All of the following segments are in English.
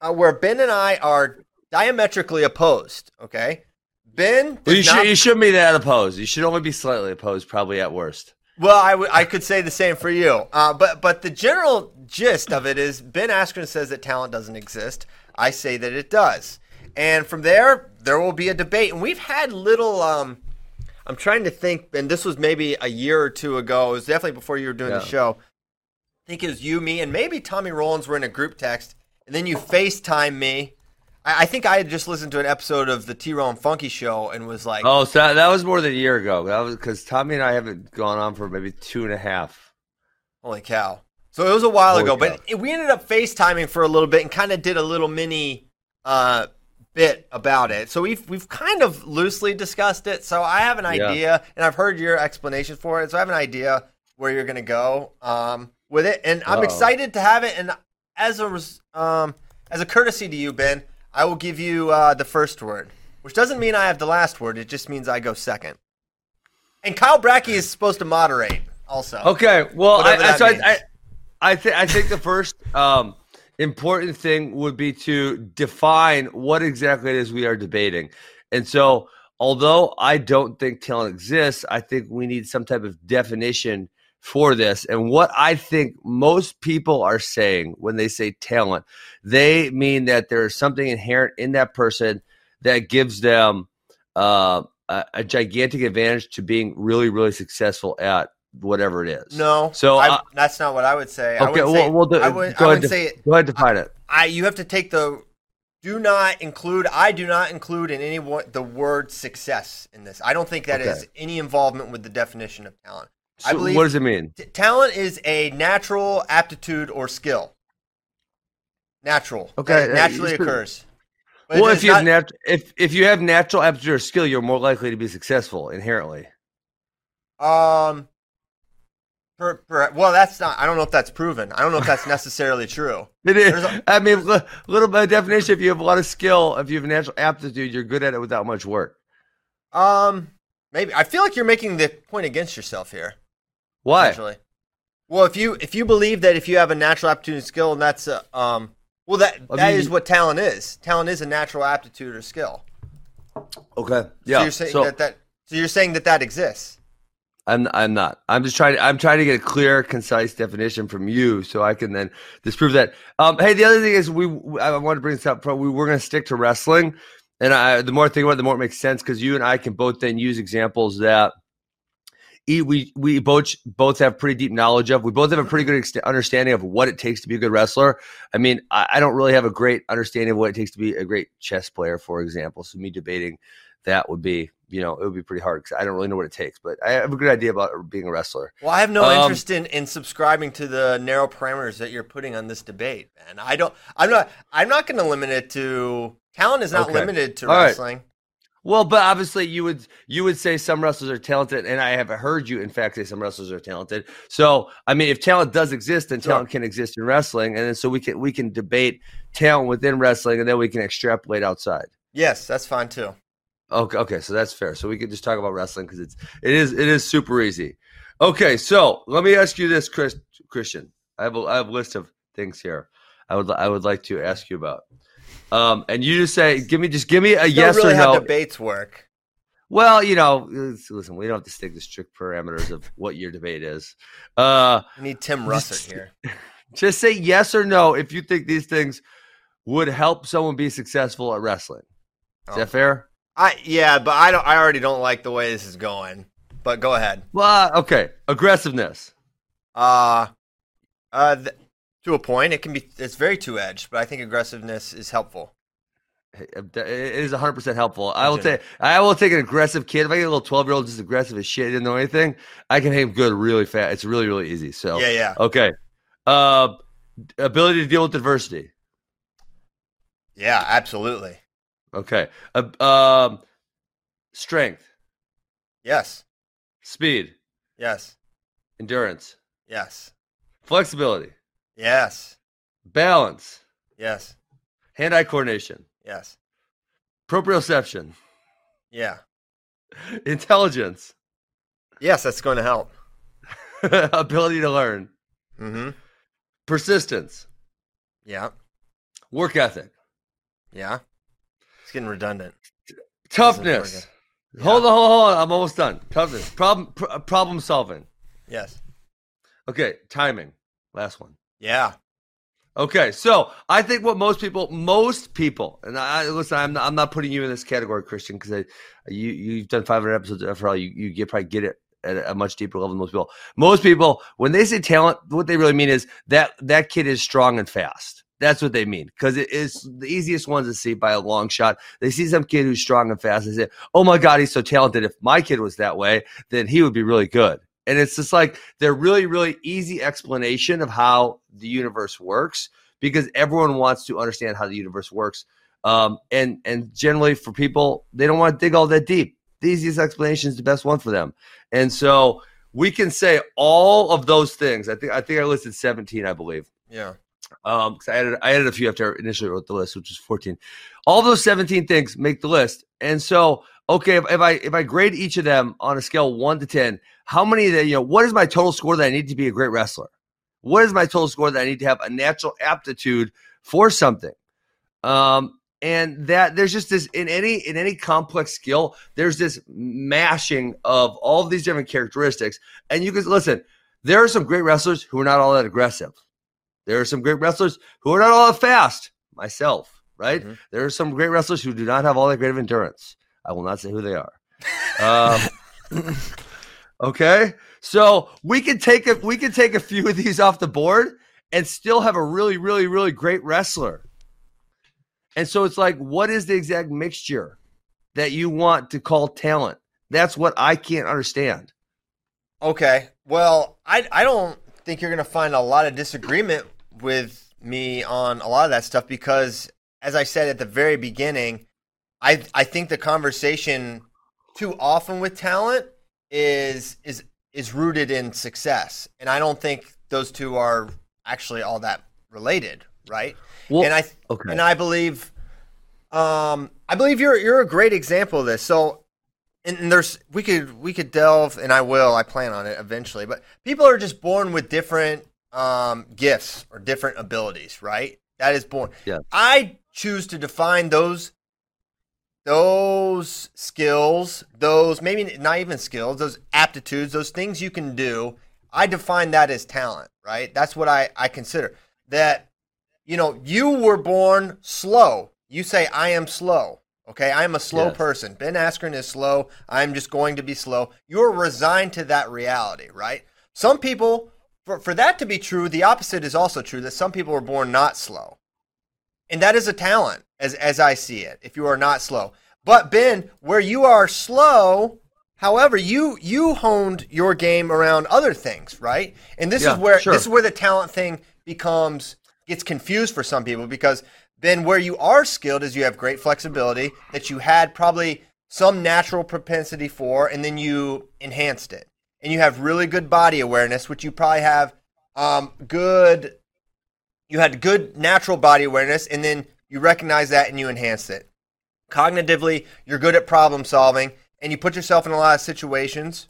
uh, where Ben and I are diametrically opposed. Okay, Ben. Well, you, does should, not- you shouldn't be that opposed. You should only be slightly opposed, probably at worst. Well, I, w- I could say the same for you. Uh, but but the general gist of it is Ben Askren says that talent doesn't exist. I say that it does. And from there, there will be a debate. And we've had little. Um, I'm trying to think, and this was maybe a year or two ago. It was definitely before you were doing the show. I think it was you, me, and maybe Tommy Rowlands were in a group text, and then you FaceTime me. I, I think I had just listened to an episode of the T Row and Funky show and was like, Oh, so that, that was more than a year ago. That was because Tommy and I haven't gone on for maybe two and a half. Holy cow. So it was a while Holy ago, cow. but it, we ended up FaceTiming for a little bit and kind of did a little mini uh, bit about it. So we've we've kind of loosely discussed it. So I have an Yeah. idea, and I've heard your explanation for it. So I have an idea where you're going to go um, with it, and I'm Uh-oh. excited to have it. And as a um, as a courtesy to you, Ben, I will give you uh, the first word, which doesn't mean I have the last word. It just means I go second. And Kyle Brackey is supposed to moderate also. Okay, well, I, I, so I. I, th- I think the first um, important thing would be to define what exactly it is we are debating. And so, although I don't think talent exists, I think we need some type of definition for this. And what I think most people are saying when they say talent, they mean that there is something inherent in that person that gives them uh, a, a gigantic advantage to being really, really successful at whatever it is. No, So, I, uh, that's not what I would say. I Okay, would well, do- I would, go I ahead. would say go ahead, define it. I. You have to take the. Do not include. I do not include in any the word success in this. I don't think that is Okay. any involvement with the definition of talent. I believe what does it mean? t- talent is a natural aptitude or skill. Natural. Okay, That uh, naturally occurs. But Well, if you have nat- if if you have natural aptitude or skill, you're more likely to be successful inherently. um. Per, per, well, that's not. I don't know if that's proven. I don't know if that's necessarily true. It is. A- I mean, a little of definition. If you have a lot of skill, if you have natural aptitude, you're good at it without much work. Um, maybe I feel like you're making the point against yourself here. Why? Actually, well, if you if you believe that if you have a natural aptitude and skill, and that's a, um, well, that I that is mean- what talent is. Talent is a natural aptitude or skill. Okay. So Yeah. you're saying so that that so you're saying that that exists. I'm I'm not. I'm just trying. To, I'm trying to get a clear, concise definition from you, so I can then disprove that. Um, hey, the other thing is we. I want to bring this up. We we're going to stick to wrestling, and I, the more I think about it, the more it makes sense because you and I can both then use examples that we we both both have pretty deep knowledge of. We both have a pretty good understanding of what it takes to be a good wrestler. I mean, I, I don't really have a great understanding of what it takes to be a great chess player, for example. So me debating that would be, you know, it would be pretty hard because I don't really know what it takes. But I have a good idea about being a wrestler. Well, I have no Um, interest in, in subscribing to the narrow parameters that you're putting on this debate, man. I don't. I'm not. I'm not going to limit it to talent. Is not Okay. limited to All right. Well, but obviously you would you would say some wrestlers are talented, and I have heard you, in fact, say some wrestlers are talented. So, I mean, if talent does exist, then Sure. talent can exist in wrestling, and then so we can we can debate talent within wrestling, and then we can extrapolate outside. Yes, that's fine too. Okay, okay, so that's fair. So we can just talk about wrestling because it's it is it is super easy. Okay, so let me ask you this, Chris Christian. I have a, I have a list of things here. I would I would like to ask you about. Um, and you just say, give me just give me a Don't yes really or how no. debates work. Well, you know, listen, we don't have to stick to strict parameters of what your debate is. Uh, We need Tim Russert here. just say yes or no if you think these things would help someone be successful at wrestling. Is Oh. that fair? I yeah, but I don't. I already don't like the way this is going. But go ahead. Well, uh, okay. Aggressiveness. Uh, uh, th- to a point, it can be. It's very two edged, but I think aggressiveness is helpful. It is 100% helpful. I will take I will take an aggressive kid. If I get a little 12 year old just aggressive as shit, didn't know anything, I can hit him good really fast. It's really, really easy. So, Yeah, yeah, okay. Uh, ability to deal with adversity. yeah. Absolutely. Okay. Uh, um, strength, Yes, speed, yes, endurance, yes, flexibility, yes, balance, yes, hand eye coordination, yes. proprioception, Yeah. intelligence, Yes, that's going to help. ability to learn, Mm-hmm. persistence, Yeah. work ethic, Yeah. It's getting redundant. toughness. Hold on, hold on, hold on. I'm almost done. Toughness, problem, pr- problem solving. Yes. Okay, timing. Last one. Yeah. Okay, so I think what most people, most people, and I listen, I'm not, I'm not putting you in this category, Christian, because you you've done 500 episodes of FRL. You you get probably get it at a much deeper level than most people. Most people, when they say talent, what they really mean is that that kid is strong and fast. That's what they mean because it is the easiest ones to see by a long shot. They see some kid who's strong and fast. They say, "Oh my God, he's so talented! If my kid was that way, then he would be really good." And it's just like they're really, really easy explanation of how the universe works because everyone wants to understand how the universe works. Um, and and generally for people, they don't want to dig all that deep. The easiest explanation is the best one for them. And so we can say all of those things. I think I think I listed 17, I believe. Yeah. Um, 'cause I added I added a few after I initially wrote the list, which was 14. All those 17 things make the list. And so, okay, if, if I if I grade each of them on a scale one to 10, how many the, you know, what is my total score that I need to be a great wrestler? What is my total score that I need to have a natural aptitude for something? Um, and that there's just this in any in any complex skill, there's this mashing of all of these different characteristics. And you can listen, there are some great wrestlers who are not all that aggressive. There are some great wrestlers who are not all that fast. Myself, right? Mhm. There are some great wrestlers who do not have all that great of endurance. I will not say who they are. Um, okay, so we can take a we can take a few of these off the board and still have a really, really, really great wrestler. And so it's like, what is the exact mixture that you want to call talent? That's what I can't understand. Okay. Well, I I don't think you're going to find a lot of disagreement with me on a lot of that stuff because as I said at the very beginning, I I think the conversation too often with talent is is is rooted in success. And I don't think those two are actually all that related, right? Well, and I okay. and I believe, um, I believe you're you're a great example of this. So, and, there's we could we could delve, and I will. I plan on it eventually. But people are just born with different um, gifts or different abilities, right? That is born. Yeah. I choose to define those those skills, those maybe not even skills, those aptitudes, those things you can do. I define that as talent, right? That's what I, I consider. That, you know, you were born slow. You say, I am slow. Okay. I am a slow Yes. person. Ben Askren is slow. I'm just going to be slow. You're resigned to that reality, right? Some people, for, for that to be true, the opposite is also true that some people were born not slow. And that is a talent, as as I see it. If you are not slow, but Ben, where you are slow, however, you you honed your game around other things, right? And this Yeah, is where sure. this is where the talent thing becomes gets confused for some people because Ben, where you are skilled is you have great flexibility that you had probably some natural propensity for, and then you enhanced it. And you have really good body awareness, which you probably have um, good. You had good natural body awareness, and then you recognize that and you enhance it. Cognitively, you're good at problem solving, and you put yourself in a lot of situations,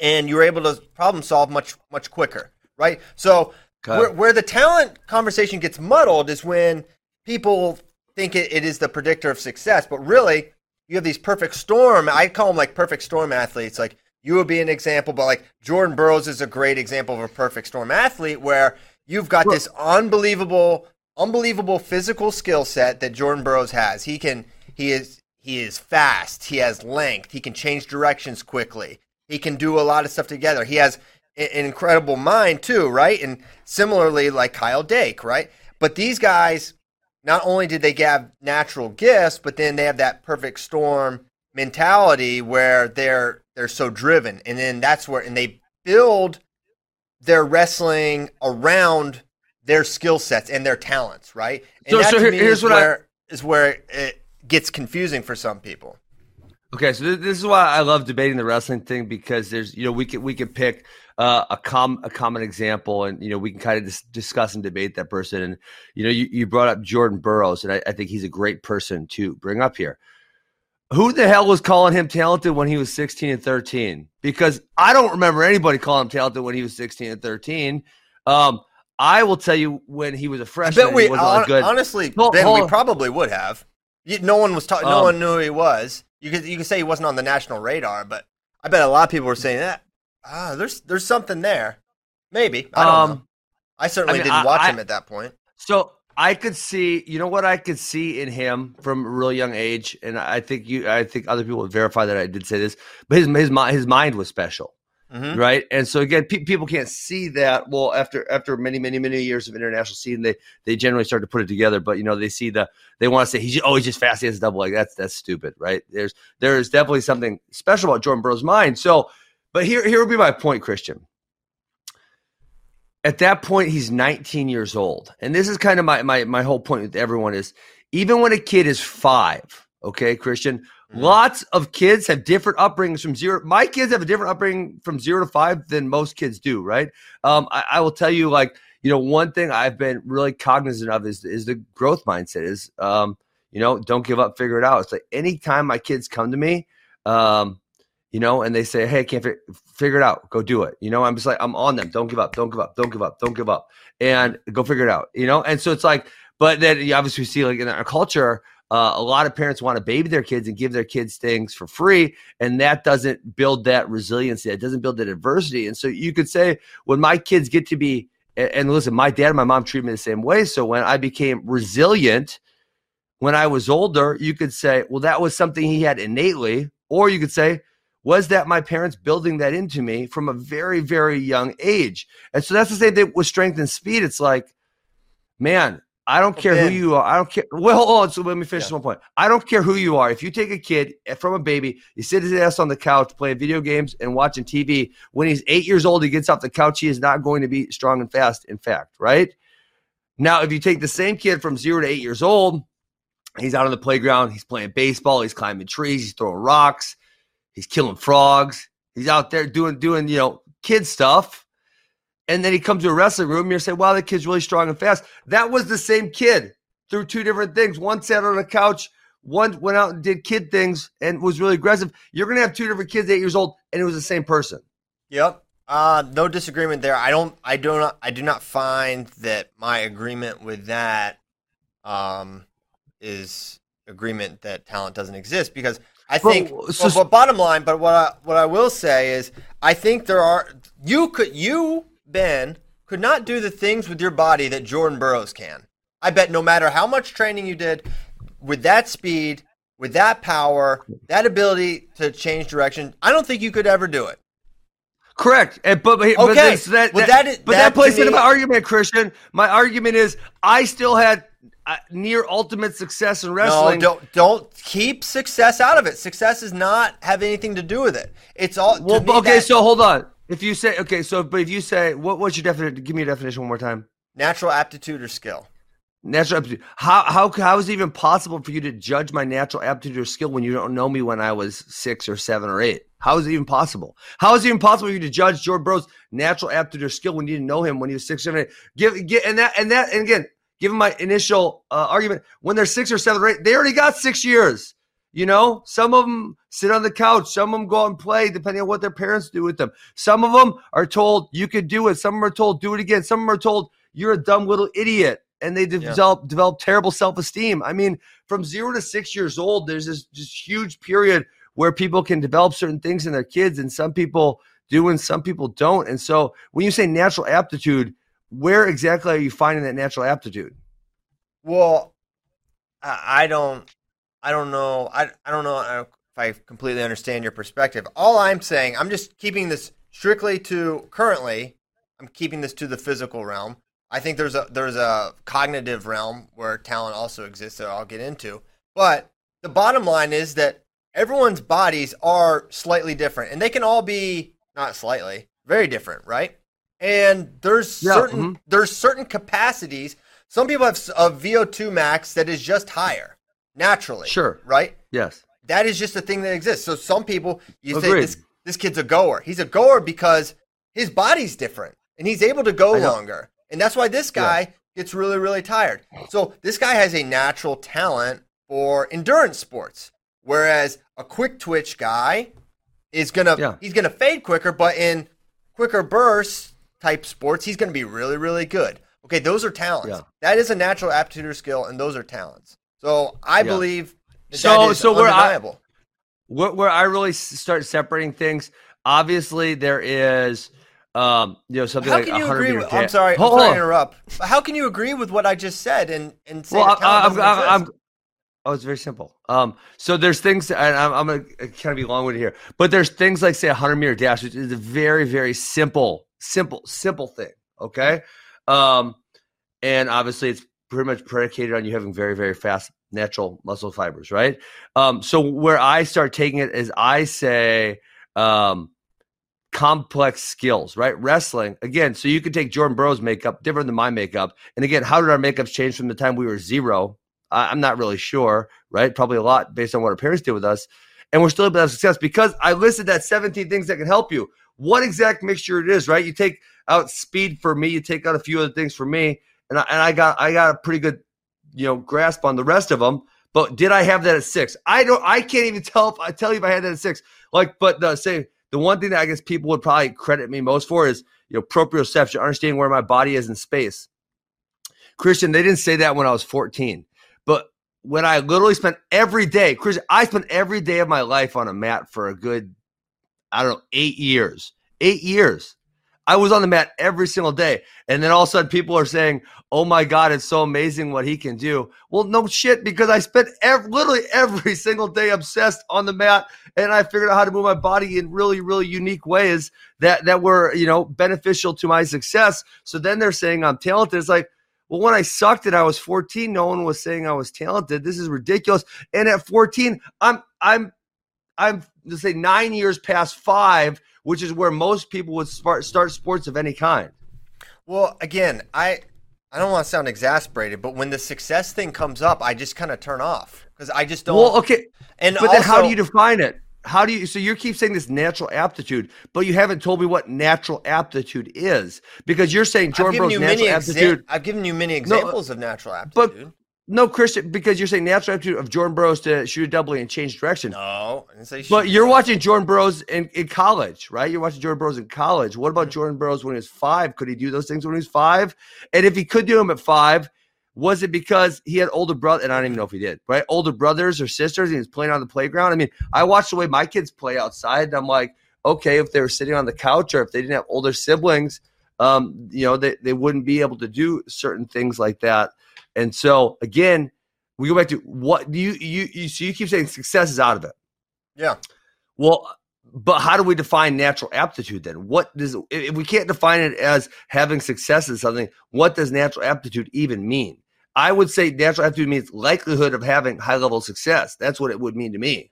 and you're able to problem solve much much quicker, right? So where, where the talent conversation gets muddled is when people think it, it is the predictor of success, but really you have these perfect storm. I call them like perfect storm athletes. Like you would be an example, but like Jordan Burroughs is a great example of a perfect storm athlete where you've got this unbelievable, unbelievable physical skill set that Jordan Burroughs has. He can, he is, he is fast. He has length. He can change directions quickly. He can do a lot of stuff together. He has an incredible mind too, right? And similarly, like Kyle Dake, right? But these guys, not only did they have natural gifts, but then they have that perfect storm mentality where they're they're so driven, and then that's where and they build their wrestling around their skill sets and their talents, right? And So- so here- here's what I- where is where it gets confusing for some people. Okay, so this is why I love debating the wrestling thing because there's you know we could we could pick uh, a com a common example and you know we can kind of dis- discuss and debate that person and you know you, you brought up Jordan Burroughs and I, I think he's a great person to bring up here. Who the hell was calling him talented when he was 16 and 13? Because I don't remember anybody calling him talented when he was 16 and 13. Um, I will tell you when he was a freshman, bet we he wasn't hon- good. honestly, Hold- Ben, hold we probably would have. You, no one was talking. no Um, one knew who he was. You could you could say he wasn't on the national radar, but I bet a lot of people were saying that. Ah, there's there's something there. Maybe I don't know. Um, I certainly I mean, didn't I- watch I- him at that point. So I could see, you know what I could see in him from a really young age, and I think you, I think other people would verify that I did say this, but his his mi- his mind was special, Mhm. right? And so again, pe- people can't see that. Well, after after many many many years of international scene, they they generally start to put it together. But you know, they see the they want to say he's oh he's just fast, he has a double like that's that's stupid, right? There's there is definitely something special about Jordan Burroughs' mind. So, but here here would be my point, Christian at that point he's 19 years old. And this is kind of my my, my whole point with everyone is even when a kid is five okay christian Mhm. lots of kids have different upbringings from zero my kids have a different upbringing from zero to five than most kids do right? Um, I, I will tell you like you know one thing i've been really cognizant of is is the growth mindset is um, you know don't give up figure it out. It's like anytime my kids come to me um, you know, and they say, "Hey, I can't fi- figure it out. Go do it." You know, I'm just like, I'm on them. Don't give up. Don't give up. Don't give up. Don't give up. And go figure it out. You know, and so it's like, but then you obviously see like in our culture, uh, a lot of parents want to baby their kids and give their kids things for free, and that doesn't build that resiliency. It doesn't build that adversity. And so you could say, when my kids get to be, and, and listen, my dad and my mom treated me the same way. So when I became resilient, when I was older, you could say, well, that was something he had innately, or you could say, was that my parents building that into me from a very, very young age? And so that's the same thing with strength and speed. It's like, man, I don't care who you are. I don't care. Well, hold on. So let me finish Yeah. one point. I don't care who you are. If you take a kid from a baby, you sit his ass on the couch playing video games and watching TV. When he's eight years old, he gets off the couch. He is not going to be strong and fast. In fact, right now, if you take the same kid from zero to eight years old, he's out on the playground. He's playing baseball. He's climbing trees. He's throwing rocks. He's killing frogs. He's out there doing doing you know kid stuff. And then he comes to a wrestling room. You're saying, "Wow, the kid's really strong and fast." That was the same kid through two different things. One sat on a couch. One went out and did kid things and was really aggressive. You're gonna have two different kids, eight years old, and it was the same person. Yep. Uh, no disagreement there. I don't. I do not. I do not find that my agreement with that um, is agreement that talent doesn't exist because I think. so- well, but bottom line, but what I, what I will say is, I think there are. You could you Ben could not do the things with your body that Jordan Burroughs can. I bet no matter how much training you did, with that speed, with that power, that ability to change direction, I don't think you could ever do it. Correct. And, but but, but Okay. that's- that, Well, that, that but that that, plays into my argument, Christian. My argument is I still had uh, near ultimate success in wrestling. No, don't don't keep success out of it. Success does not have anything to do with it. It's all Well, me, okay, that so hold on. If you say okay, so but if you say what what's your definition? Give me a definition one more time. natural aptitude or skill. Natural aptitude. How how how is it even possible for you to judge my natural aptitude or skill when you don't know me when I was six or seven or eight? How is it even possible? How is it even possible for you to judge Jordan Burroughs' natural aptitude or skill when you didn't know him when he was six or six, seven, eight? Give, give and that and that and again, given my initial uh, argument, when they're six or seven eight, they already got six years. You know, some of them sit on the couch. Some of them go out and play, depending on what their parents do with them. Some of them are told you could do it. Some of them are told do it again. Some of them are told you're a dumb little idiot and they develop yeah. develop terrible self-esteem. I mean, from 0 to 6 years old, there's this just huge period where people can develop certain things in their kids and some people do and some people don't. And so, when you say natural aptitude, where exactly are you finding that natural aptitude? Well, I don't I don't know. I I don't know uh, if I completely understand your perspective. All I'm saying, I'm just keeping this strictly to currently. I'm keeping this to the physical realm. I think there's a there's a cognitive realm where talent also exists that I'll get into. But the bottom line is that everyone's bodies are slightly different, and they can all be not slightly, very different, right? And there's yeah, certain mm-hmm. there's certain capacities. Some people have a VO2 max that is just higher naturally. Sure. Right? Yes. That is just a thing that exists. So some people you Agreed. say this this kid's a goer. He's a goer because his body's different and he's able to go longer. And that's why this guy yeah. gets really, really tired. So this guy has a natural talent for endurance sports. Whereas a quick twitch guy is gonna yeah. he's gonna fade quicker, but in quicker bursts type sports, he's gonna be really, really good. Okay, those are talents. Yeah. That is a natural aptitude or skill, and those are talents. So I believe so. so where I where, where I really start separating things, obviously there is um, you know, something how like can you agree with? I'm sorry, Hold I'm sorry to interrupt. How can you agree with what I just said and and say well, I, I'm, I'm, I'm, Oh, it's very simple. Um, so there's things, and I'm, I'm going to kind of be long-winded here, but there's things like say a hundred meter dash, which is a very, very simple, simple, simple thing. Okay, um, and obviously it's pretty much predicated on you having very, very fast natural muscle fibers, right? Um, so where I start taking it is I say, um, complex skills, right? Wrestling, again, so you could take Jordan Burroughs makeup, different than my makeup. And again, how did our makeups change from the time we were zero? I'm not really sure, right? Probably a lot based on what our parents did with us. And we're still able to have success because I listed that 17 things that can help you. What exact mixture it is, right? You take out speed for me, you take out a few other things for me, and I, and I got I got a pretty good, you know, grasp on the rest of them. But did I have that at six? I don't. I can't even tell if I tell you if I had that at six. Like, but the say the one thing that I guess people would probably credit me most for is you know proprioception, understanding where my body is in space. Christian, they didn't say that when I was 14, but when I literally spent every day, Christian, I spent every day of my life on a mat for a good, I don't know, eight years. Eight years. I was on the mat every single day. And then all of a sudden people are saying, oh my God, it's so amazing what he can do. Well, no shit, because I spent literally every single day obsessed on the mat and I figured out how to move my body in really, really unique ways that, that were, you know, beneficial to my success. So then they're saying I'm talented. It's like, well, when I sucked and I was 14, no one was saying I was talented. This is ridiculous. And at 14, I'm, I'm, I'm, let's say nine years past five which is where most people would start, start sports of any kind. Well, again, I I don't want to sound exasperated, but when the success thing comes up, I just kind of turn off because I just don't. Well, okay, and but also, then how do you define it? How do you? So you keep saying this natural aptitude, but you haven't told me what natural aptitude is because you're saying Jordan Burroughs natural exa- aptitude. I've given you many examples no, of natural aptitude. No, Christian, because you're saying natural aptitude of Jordan Burroughs to shoot a doubly and change direction. No, but you're watching Jordan Burroughs in, in college, right? You're watching Jordan Burroughs in college. What about Jordan Burroughs when he was five? Could he do those things when he was five? And if he could do them at five, was it because he had older brother? And I don't even know if he did, right? Older brothers or sisters, and he was playing on the playground. I mean, I watched the way my kids play outside, and I'm like, okay, if they were sitting on the couch or if they didn't have older siblings, um, you know, they, they wouldn't be able to do certain things like that. And so again, we go back to what do you you you so you keep saying success is out of it. Yeah. Well, but how do we define natural aptitude then? What does if we can't define it as having success in something, what does natural aptitude even mean? I would say natural aptitude means likelihood of having high level success. That's what it would mean to me.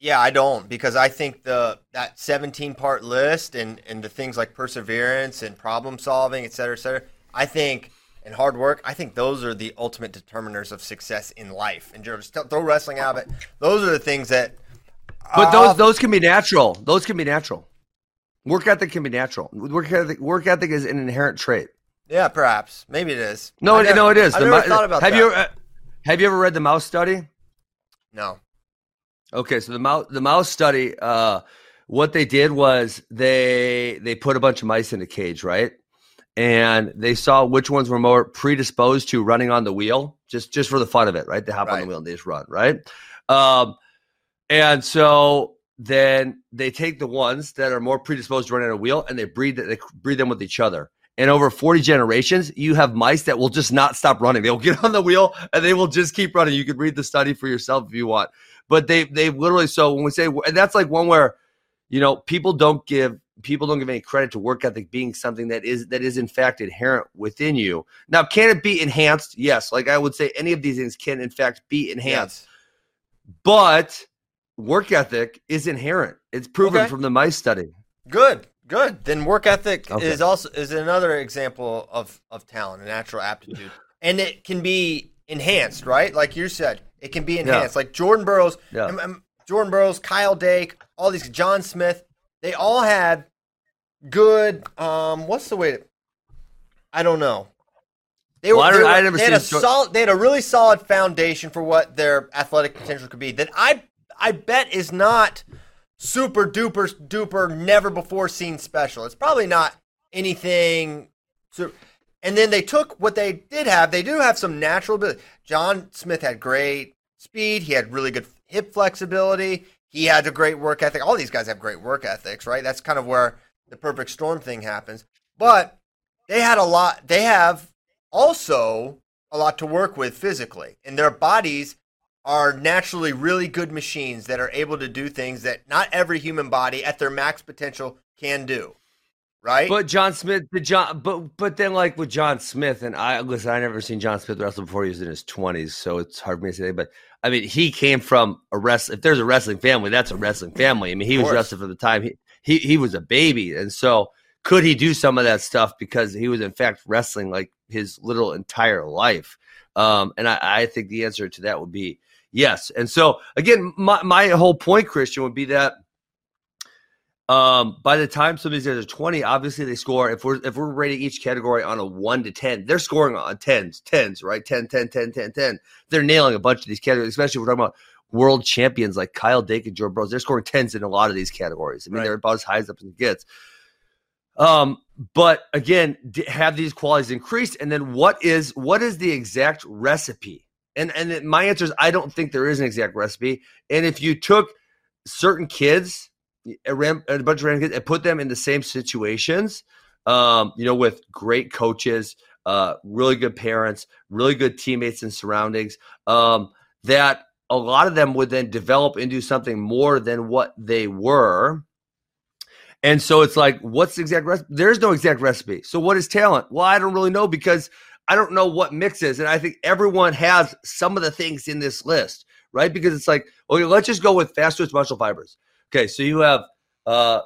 Yeah, I don't because I think the that 17 part list and and the things like perseverance and problem solving, et cetera, et cetera. I think and hard work, I think those are the ultimate determiners of success in life. And just throw wrestling out of it. Those are the things that. But uh, those those can be natural. Those can be natural. Work ethic can be natural. Work ethic, work ethic is an inherent trait. Yeah, perhaps. Maybe it is. No, I never- no, it is. I The never thought about have that. you ever, have you ever read the mouse study? No. Okay, so the mouse the mouse study, uh, what they did was they they put a bunch of mice in a cage, right? And they saw which ones were more predisposed to running on the wheel, just just for the fun of it, right? They hop on the wheel and they just run, right? Um, and so then they take the ones that are more predisposed to running on a wheel and they breed they breed them with each other. And over 40 generations, you have mice that will just not stop running. They'll get on the wheel and they will just keep running. You can read the study for yourself if you want but they they literally so when we say and that's like one where you know people don't give people don't give any credit to work ethic being something that is that is in fact inherent within you now can it be enhanced yes like i would say any of these things can in fact be enhanced but work ethic is inherent it's proven Okay. from the mice study Good, good. Then work ethic Okay. is also is another example of of talent, a natural aptitude, and it can be enhanced, right? Like you said, it can be enhanced. Like Jordan Burroughs, Yeah. Jordan Burroughs, Kyle Dake, all these, John Smith, they all had good. Um, what's the way to? I don't know. They Well, I they don't- I never they had a Jo- solid. They had a really solid foundation for what their athletic potential could be. That I I bet is not super duper duper never before seen special. It's probably not anything. Super, and then they took what they did have. They do have some natural ability. John Smith had great speed. He had really good hip flexibility. He had a great work ethic. All these guys have great work ethics, right? That's kind of where the perfect storm thing happens. But they had a lot. They have also a lot to work with physically, and their bodies are naturally really good machines that are able to do things that not every human body at their max potential can do. Right? But John Smith, the John, but but then like with John Smith, and I listen, I never seen John Smith wrestle before he was in his twenties, so it's hard for me to say. But I mean, he came from a wrest. If there's a wrestling family, that's a wrestling family. I mean, he was wrestling from the time he he he was a baby, and so could he do some of that stuff because he was in fact wrestling like his little entire life? Um, and I, I think the answer to that would be yes. And so again, my my whole point, Christian, would be that um, by the time some of these guys are 20, obviously they score. If we're if we're rating each category on a one to 10, they're scoring on tens, tens, right? 10, 10, 10, 10, 10. They're nailing a bunch of these categories, especially if we're talking about world champions like Kyle Dake and Joe Bros. They're scoring tens in a lot of these categories. I mean, Right. they're about as high as up as it gets. Um, but again, d- have these qualities increased, and then what is what is the exact recipe? And and my answer is I don't think there is an exact recipe. And if you took certain kids, a, a bunch of random kids, and put them in the same situations, um, you know, with great coaches, uh, really good parents, really good teammates and surroundings, um, that a lot of them would then develop into something more than what they were. And so it's like, what's the exact recipe? There's no exact recipe. So what is talent? Well, I don't really know because I don't know what mix is. And I think everyone has some of the things in this list, right? Because it's like, okay, let's just go with fast twitch muscle fibers. Okay, so you have uh,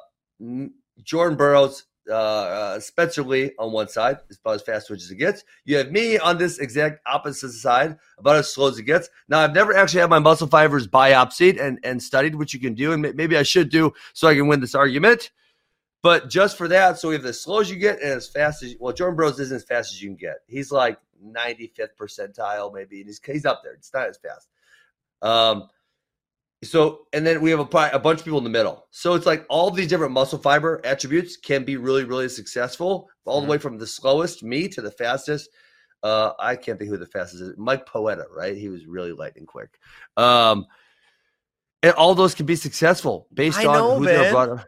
Jordan Burroughs, uh, uh, Spencer Lee on one side, about as fast as it gets. You have me on this exact opposite side, about as slow as it gets. Now, I've never actually had my muscle fibers biopsied and, and studied, which you can do, and maybe I should do so I can win this argument. But just for that, so we have as slow as you get and as fast as well. Jordan Burroughs isn't as fast as you can get. He's like 95th percentile, maybe, and he's he's up there. It's not as fast. Um, so and then we have a, a bunch of people in the middle. So it's like all these different muscle fiber attributes can be really, really successful, all Mhm. the way from the slowest me to the fastest. Uh, I can't think who the fastest is. Mike Poeta, right? He was really lightning quick. Um, and all those can be successful based I on know, who they're brought up.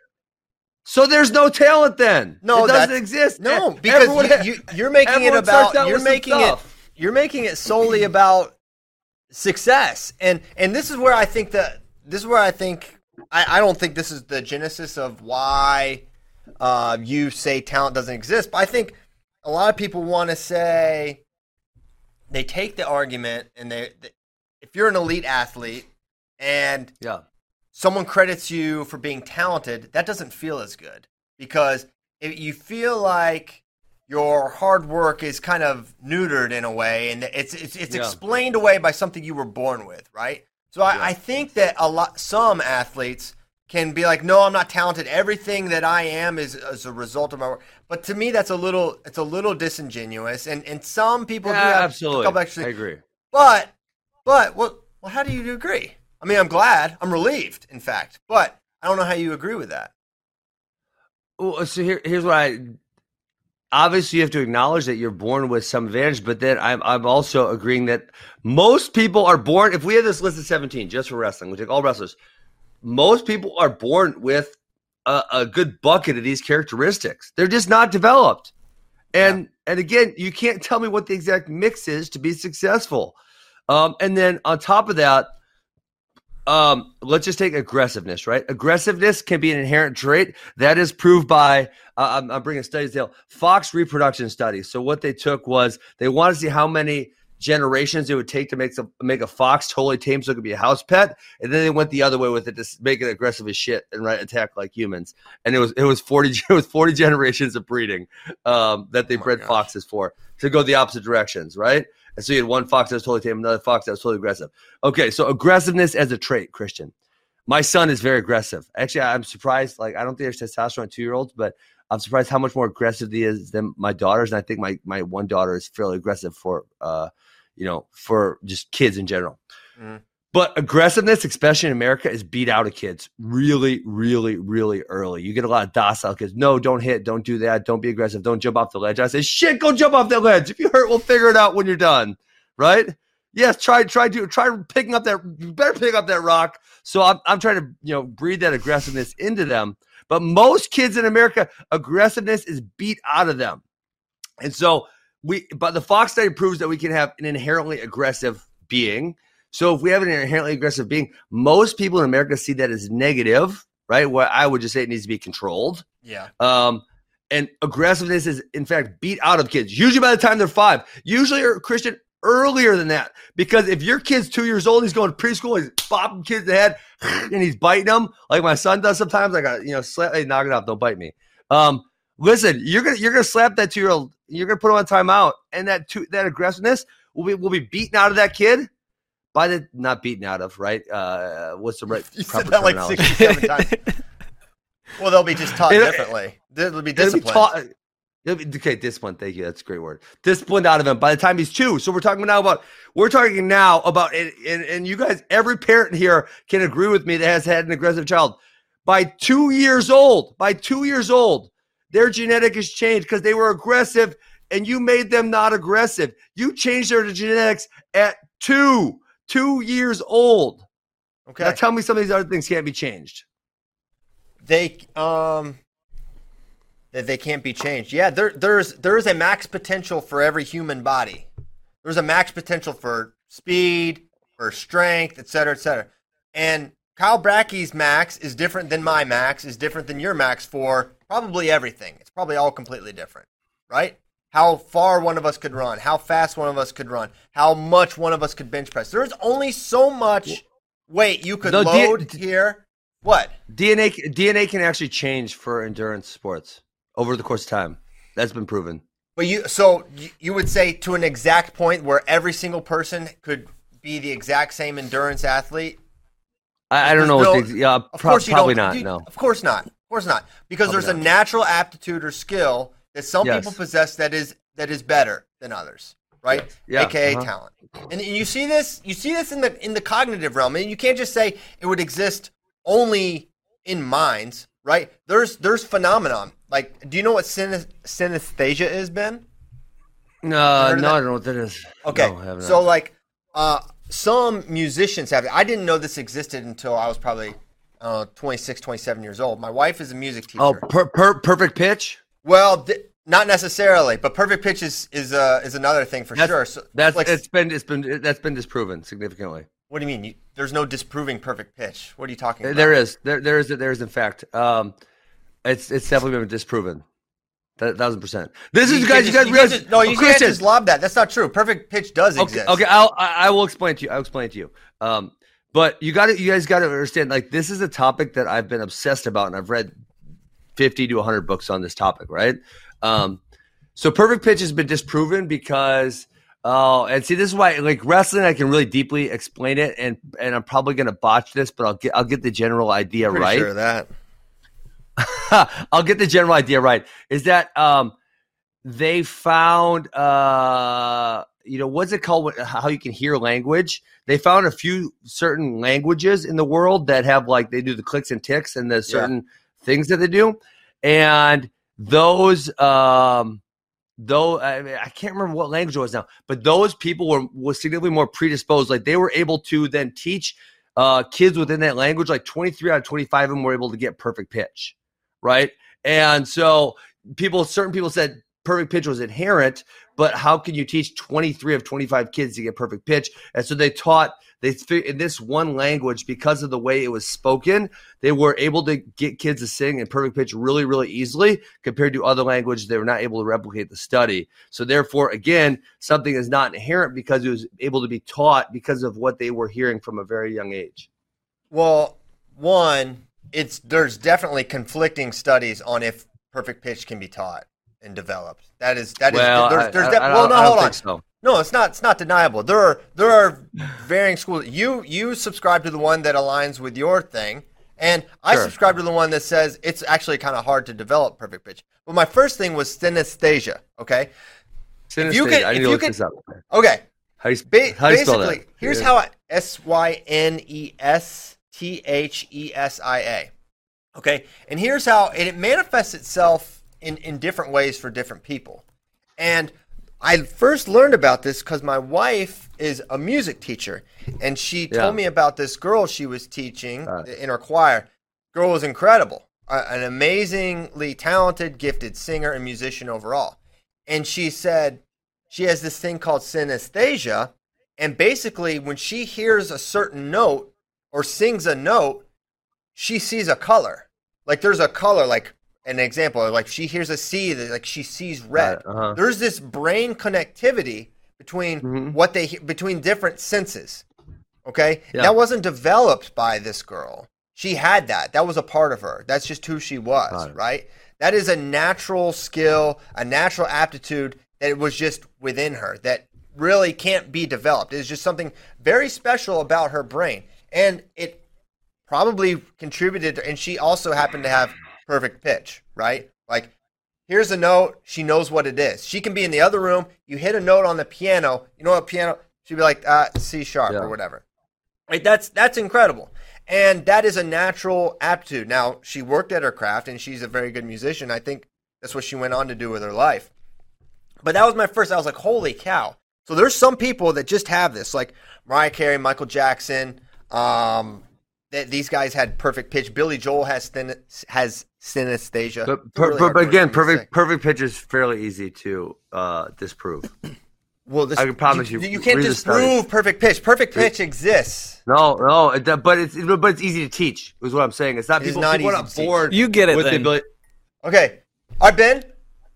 So there's no talent then. No, it doesn't exist. no, because everyone you, you're making it about out you're making it you're making it solely about success, and and this is where I think that this is where I think I, I don't think this is the genesis of why uh, you say talent doesn't exist. But I think a lot of people want to say they take the argument and they, they if you're an elite athlete and Yeah. someone credits you for being talented, that doesn't feel as good because if you feel like your hard work is kind of neutered in a way, and it's it's, it's Yeah. explained away by something you were born with, right? So I, I think that a lot some athletes can be like, no, I'm not talented. Everything that I am is as a result of my work. But to me, that's a little it's a little disingenuous, and and some people do Yeah, have absolutely. a couple extra I agree. but, but, well, well, how do you agree? I mean, I'm glad. I'm relieved, in fact. But I don't know how you agree with that. Well, so here, here's what I. Obviously, you have to acknowledge that you're born with some advantage, but then I'm, I'm also agreeing that most people are born. If we have this list of 17 just for wrestling, we take all wrestlers. Most people are born with a, a good bucket of these characteristics. They're just not developed. And and again, you can't tell me what the exact mix is to be successful. Um, and then on top of that, um, let's just take aggressiveness, right? Aggressiveness can be an inherent trait that is proved by. Uh, I'm, I'm bringing studies down. Fox reproduction studies. So what they took was they wanted to see how many generations it would take to make some, make a fox totally tame so it could be a house pet, and then they went the other way with it to make it aggressive as shit and right attack like humans. And it was it was forty it was forty generations of breeding um, that they Oh bred gosh. foxes for to go the opposite directions, right? And so you had one fox that was totally tame, another fox that was totally aggressive. Okay, so aggressiveness as a trait, Christian. My son is very aggressive. Actually, I'm surprised. Like, I don't think there's testosterone two year olds, but I'm surprised how much more aggressive he is than my daughters. And I think my my one daughter is fairly aggressive for, uh, you know, for just kids in general. Mhm. But aggressiveness, especially in America, is beat out of kids really, really, really early. You get a lot of docile kids. No, don't hit. Don't do that. Don't be aggressive. Don't jump off the ledge. I say, shit, go jump off that ledge. If you hurt, we'll figure it out when you're done. Right? Yes, try, try to try picking up that. You better pick up that rock. So I'm, I'm trying to, you know, breed that aggressiveness into them. But most kids in America, aggressiveness is beat out of them. And so we, but the Fox study proves that we can have an inherently aggressive being. So if we have an inherently aggressive being, most people in America see that as negative, right? Where I would just say it needs to be controlled. Yeah. Um, and aggressiveness is in fact beat out of kids, usually by the time they're five. Usually, or Christian earlier than that, because if your kid's two years old, he's going to preschool, he's bopping kids in the head, and he's biting them like my son does sometimes. I got you know, slap, hey, knock it off, don't bite me. Um, listen, you're gonna you're gonna slap that two year old, you're gonna put him on timeout, and that two, that aggressiveness will be will be beaten out of that kid by the not beaten out of right. Uh, what's the right? You proper said that like? 67 times. Well, they'll be just taught It'll- differently. They'll be It'll be disciplined. taught- be- okay, discipline. Thank you. That's a great word. Disciplined out of him by the time he's two. So we're talking now about we're talking now about and, and, and you guys, every parent here can agree with me that has had an aggressive child. By two years old, by two years old, their genetic has changed because they were aggressive and you made them not aggressive. You changed their genetics at two, two years old. Okay. Now tell me some of these other things can't be changed. they um that they can't be changed. Yeah, there there's there's a max potential for every human body. There's a max potential for speed, for strength, et cetera, et cetera. And Kyle Brackey's max is different than my max, is different than your max for probably everything. It's probably all completely different, right? How far one of us could run, how fast one of us could run, how much one of us could bench press. There's only so much weight you could No, D- load here. What? DNA DNA can actually change for endurance sports over the course of time. That's been proven. But you, so you- would say to an exact point where every single person could be the exact same endurance athlete. I, I don't know. no- what the, yeah, Of course, probably not. you- no. of course not. Of course not. Because Probably there's a natural aptitude or skill that some Yes. people possess that is that is better than others, right? Yeah, AKA uh-huh. talent. And you see this. You see this in the in the cognitive realm, and you can't just say it would exist only in minds, right? There's there's phenomenon. Like, do you know what synes- synesthesia is, Ben? No, no, that? I don't know what that is. Okay. No, so like uh some musicians have it. I didn't know this existed until I was probably uh 26, 27 years old. My wife is a music teacher. oh, per, per, perfect pitch. Well, th- not necessarily, but perfect pitch is is uh is another thing for That's, sure. So that's like, it's been it's been that's been disproven significantly. what do you mean? You, there's no disproving perfect pitch. What are you talking about? There is there there is there is in fact. Um, it's it's definitely been disproven. That thousand percent. This is You guys. can't You guys realize? just- no, you can't just lob that. That's not true. Perfect pitch does Okay, exist. okay, I'll, I I will explain to you. I'll explain to you. Um, but you got to, you guys got to understand. Like, this is a topic that I've been obsessed about, and I've read fifty to hundred books on this topic. Right? Um, So perfect pitch has been disproven because oh, and see this is why like wrestling I can really deeply explain it and and I'm probably gonna botch this, but I'll get I'll get the general idea Pretty right. sure of that. I'll get the general idea right. Is that um they found uh you know what's it called what- how you can hear language they found a few certain languages in the world that have like they do the clicks and ticks and the certain things that they do and those um though I, I can't remember what language it was now but those people were was significantly more predisposed like they were able to then teach uh kids within that language like 23 out of 25 of them were able to get perfect pitch right? And so people certain people said perfect pitch was inherent but how can you teach 23 of 25 kids to get perfect pitch? And so they taught they in this one language because of the way it was spoken they were able to get kids to sing in perfect pitch really really easily compared to other languages they were not able to replicate the study. So therefore again something is not inherent because it was able to be taught because of what they were hearing from a very young age. Well, one, it's there's definitely conflicting studies on if perfect pitch can be taught and developed. That is that is well there's, there's I- def- I well no hold on so. no it's not it's not deniable there are there are varying schools you you subscribe to the one that aligns with your thing and I Sure. subscribe to the one that says it's actually kind of hard to develop perfect pitch. But my first thing was synesthesia. Okay, Synesthesia. you could- I need if to look could- this up. okay. How you, Ba- how you spell basically, here's Yeah. how I S Y N E S T H E S I A. Okay, and here's how and it manifests itself in in different ways for different people. And I first learned about this because my wife is a music teacher, and she Yeah. told me about this girl she was teaching Uh. in her choir. Girl was incredible, an amazingly talented, gifted singer and musician overall. And she said she has this thing called synesthesia, and basically, when she hears a certain note or sings a note, she sees a color. Like there's a color, like an example, like she hears a C, that like she sees red. Right, uh-huh. There's this brain connectivity between Mhm. what they between different senses. Okay, Yeah. that wasn't developed by this girl. She had that. That was a part of her. That's just who she was, it. right? That is a natural skill, a natural aptitude that was just within her that really can't be developed. It's just something very special about her brain. And it probably contributed and she also happened to have perfect pitch, right? Like here's a note, she knows what it is. She can be in the other room, you hit a note on the piano, you know what piano she'd be like uh, C sharp Yeah. or whatever. Right? That's that's incredible. And that is a natural aptitude. Now, she worked at her craft and she's a very good musician. I think that's what she went on to do with her life. But that was my first I was like, "Holy cow." So there's some people that just have this, like Mariah Carey, Michael Jackson, um, th- these guys had perfect pitch. Billy Joel has thin- has synesthesia. But, per, really but, but again, for me to perfect say. perfect pitch is fairly easy to uh, disprove. Well, this, I can promise you, You can't read the study. disprove perfect pitch. Perfect pitch exists. No, no, it, but it's but it's easy to teach. Is what I'm saying. It's not It is people. not people easy not to teach. born You get it with the then. ability. Okay. All right, Ben,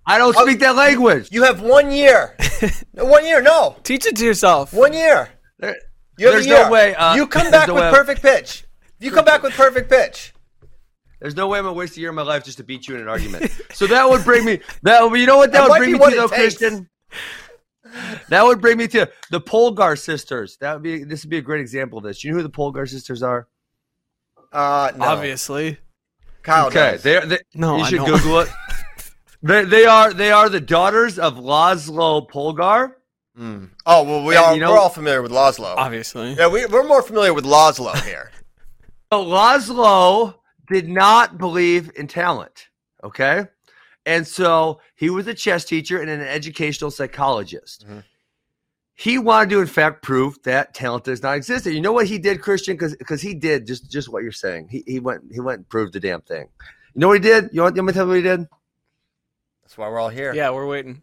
I don't Oh, speak that language. you have one year. one year, no. Teach it to yourself. One year. There- You have there's a year. no way. Uh, you come back no with way- perfect pitch. If you come back with perfect pitch. There's no way I'm gonna waste a year of my life just to beat you in an argument. so that would bring me. That would, you know what that, That would bring me to though, takes. Christian. That would bring me to the Polgar sisters. That would be. This would be a great example of this. You know who the Polgar sisters are? Uh, no. Obviously. Kyle okay, does. they're, they No, you I should don't. Google it. they, they are they are the daughters of Laszlo Polgar. Mm. Oh well, we And are you know- we're all familiar with Laszlo. Obviously. yeah, we, we're more familiar with Laszlo here. So Laszlo did not believe in talent. Okay. And so he was a chess teacher and an educational psychologist. Mhm. He wanted to, in fact, prove that talent does not exist. And you know what he did, Christian? Because he did just just what you're saying. He, he went he went and proved the damn thing. You know what he did? You want, you want me to tell you what he did? That's why we're all here. Yeah, we're waiting.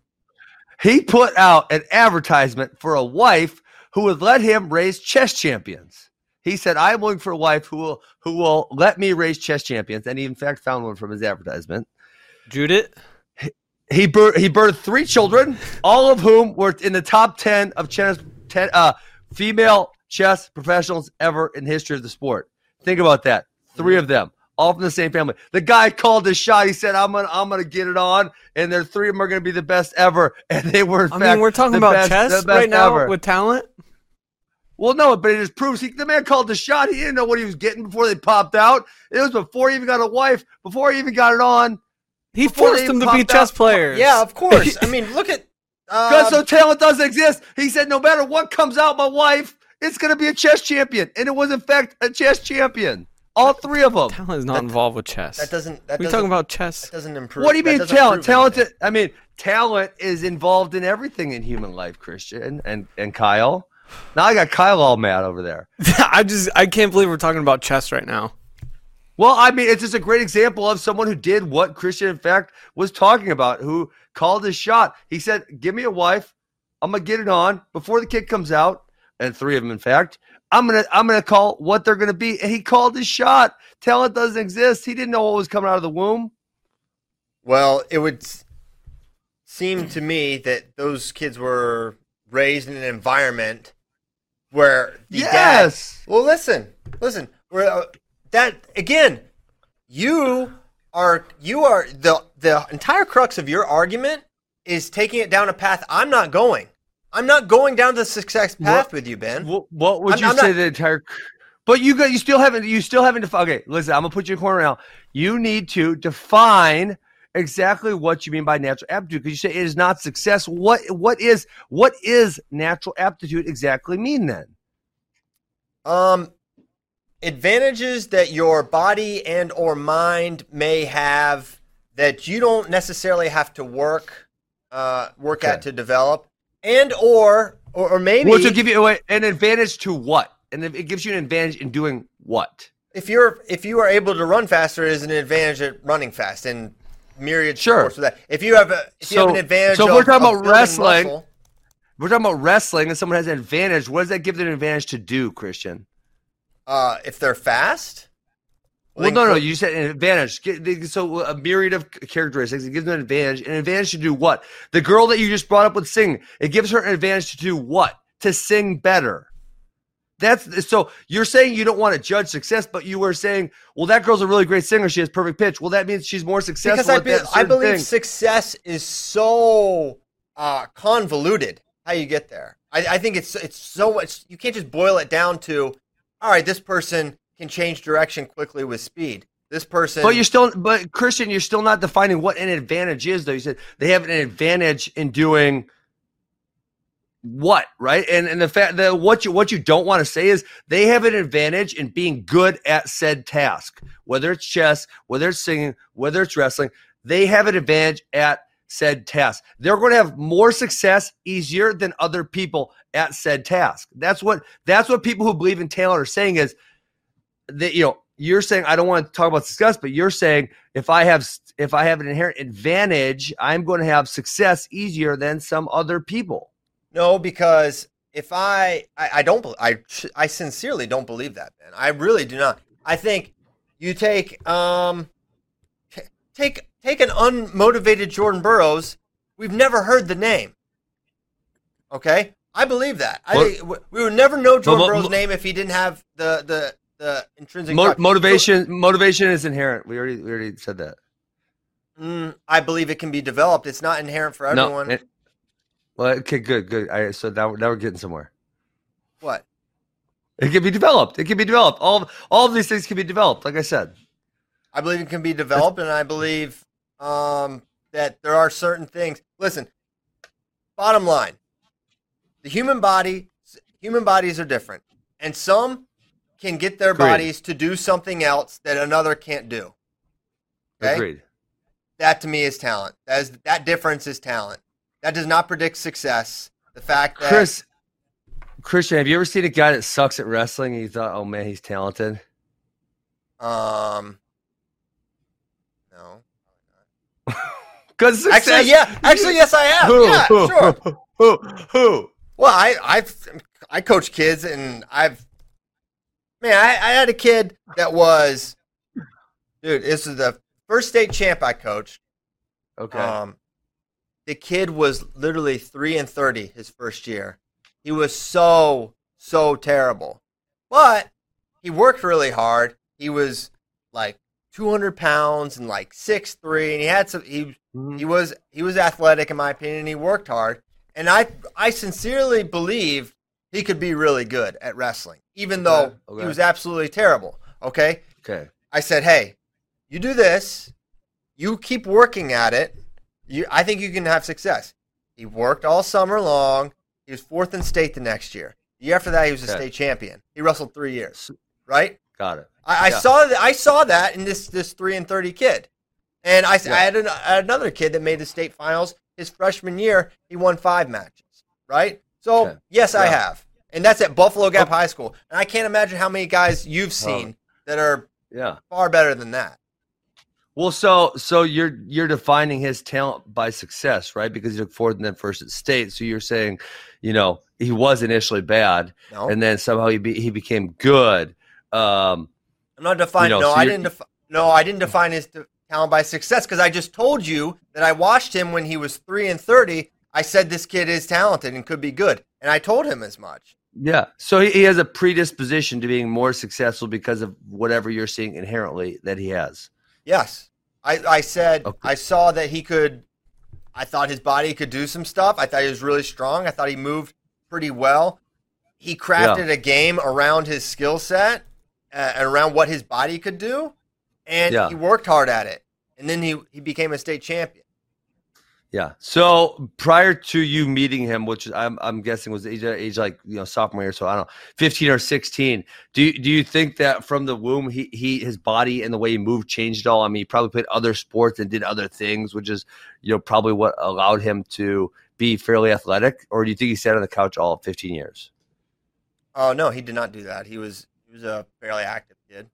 He put out an advertisement for a wife who would let him raise chess champions. He said, "I'm looking for a wife who will who will let me raise chess champions." And he, in fact, found one from his advertisement. Judith? He bir- he birthed three children, all of whom were in the top ten of chess ten uh, female chess professionals ever in the history of the sport. Think about that. Three of them, all from the same family. The guy called his shot. He said, "I'm gonna, I'm gonna get it on," and their three of them are gonna be the best ever. And they were. In I fact, mean, we're talking about best- chess right now ever. with talent. Well, no, but it just proves he, the man called the shot. He didn't know what he was getting before they popped out. It was before he even got a wife, before he even got it on. He forced they them to popped be chess out- players. Yeah, of course. I mean, look at. Because Uh, so talent doesn't exist. He said, no matter what comes out, my wife, it's going to be a chess champion. And it was, in fact, a chess champion. All three of them. Talent is not involved with chess. that doesn't. That we doesn't, talking about chess. That doesn't improve. What do you mean doesn't talent? Talented. I mean, talent is involved in everything in human life, Christian and, and Kyle. Now I got Kyle all mad over there. I just I can't believe we're talking about chess right now. Well, I mean, it's just a great example of someone who did what Christian, in fact, was talking about, who called his shot. He said, Give me a wife. I'm gonna get it on before the kid comes out, and three of them, in fact. I'm gonna I'm gonna call what they're gonna be. And he called his shot. Talent doesn't exist. He didn't know what was coming out of the womb. Well, it would seem to me that those kids were raised in an environment where the Yes. dad. Well, listen, listen. Where uh, that again, you are you are the the entire crux of your argument is taking it down a path I'm not going. I'm not going down the success path What- with you, Ben. What, what would I'm- you I'm say not- the entire? But you got you still haven't you still haven't defined. Okay, listen, I'm gonna put you in a corner now. You need to define exactly what you mean by natural aptitude because you say it is not success. What what is what is natural aptitude exactly mean then? Um, advantages that your body and or mind may have that you don't necessarily have to work uh, work Okay. at to develop, and or or, or maybe Which will give you an advantage to what? And it gives you an advantage in doing what? if you're if you are able to run faster, is an advantage at running fast and myriad Sure. sports that. If you have a if you have an advantage, so if we're talking of about building wrestling, muscle, We're talking about wrestling and someone has an advantage. What does that give them an advantage to do, Christian? uh, if they're fast. Well, no, no. You said an advantage. So a myriad of characteristics. It gives them an advantage. An advantage to do what? The girl that you just brought up with sing. It gives her an advantage to do what? To sing better. That's so. You're saying you don't want to judge success, but you were saying, well, that girl's a really great singer. She has perfect pitch. Well, that means she's more successful. because I, be, that I believe thing. success is so uh, convoluted how you get there. I, I think it's it's so much you can't just boil it down to all right. This person can change direction quickly with speed. This person, But you're still, but Christian, you're still not defining what an advantage is, though. You said they have an advantage in doing what, right? And and the fact that what you what you don't want to say is they have an advantage in being good at said task, whether it's chess, whether it's singing, whether it's wrestling. They have an advantage at said task. They're going to have more success easier than other people at said task. That's what that's what people who believe in talent are saying is that you know you're saying I don't want to talk about success, but you're saying if I have if I have an inherent advantage, I'm going to have success easier than some other people. No, because if I I, I don't I I sincerely don't believe that, man. I really do not. I think you take um t- take take an unmotivated Jordan Burroughs. We've never heard the name. Okay, I believe that. I think we would never know Jordan mo- Burroughs' mo- name if he didn't have the the the intrinsic Mo- motivation motivation is inherent. We already we already said that. Mm, I believe it can be developed. It's not inherent for everyone. No. it- well, okay, good, good. I, so now, now we're getting somewhere. what? It can be developed. It can be developed. All of, all of these things can be developed. Like I said. I believe it can be developed, and I believe um, that there are certain things. Listen, bottom line, the human body, human bodies are different, and some can get their Agreed. bodies to do something else that another can't do. Okay, Agreed. that to me is talent. That is that difference is talent. That does not predict success. The fact that Chris, Christian, have you ever seen a guy that sucks at wrestling and you thought, oh man, he's talented? um, no, Because actually, yeah, actually, yes, I have. Who? Yeah, who, sure. Who? Who? Well, I I've I coach kids and I've man, I, I had a kid that was dude, this is the first state champ I coached. Okay. Um the kid was literally three and thirty his first year. He was so, so terrible. But he worked really hard. He was like 200 pounds and like six three, and he had some. He Mhm. he was he was athletic in my opinion. and He worked hard, and I I sincerely believed he could be really good at wrestling, even though okay. he was absolutely terrible. Okay, Okay. I said, hey, you do this, you keep working at it. You, I think you can have success. He worked all summer long. He was fourth in state the next year. The year after that, he was a Okay. state champion. He wrestled three years, right? Got it. I, I Yeah. saw that. I saw that in this this three and thirty kid, and I, Yeah. I had, an, I had another kid that made the state finals his freshman year. He won five matches, right? So Okay. yes, I have, and that's at Buffalo Gap oh. High School. And I can't imagine how many guys you've seen that are Yeah. far better than that. Well, so so you're you're defining his talent by success, right? Because he took fourth and then first at state. So you're saying, you know, he was initially bad, No, and then somehow he be, he became good. Um, I'm not defining. you know, no, so I didn't. Defi- no, I didn't define his de- talent by success because I just told you that I watched him when he was three and thirty. I said this kid is talented and could be good, and I told him as much. yeah. So he, he has a predisposition to being more successful because of whatever you're seeing inherently that he has. Yes, I, I said Okay. I saw that he could. I thought his body could do some stuff. I thought he was really strong. I thought he moved pretty well. He crafted a game around his skill set uh, and around what his body could do, and Yeah. he worked hard at it. And then he he became a state champion. Yeah. So prior to you meeting him, which I'm I'm guessing was age, age like you know sophomore year, so I don't know, 15 or 16. Do you, do you think that from the womb he he his body and the way he moved changed all? I mean, he probably played other sports and did other things, which is you know probably what allowed him to be fairly athletic. Or do you think he sat on the couch all 15 years? Oh no, he did not do that. He was he was a fairly active kid.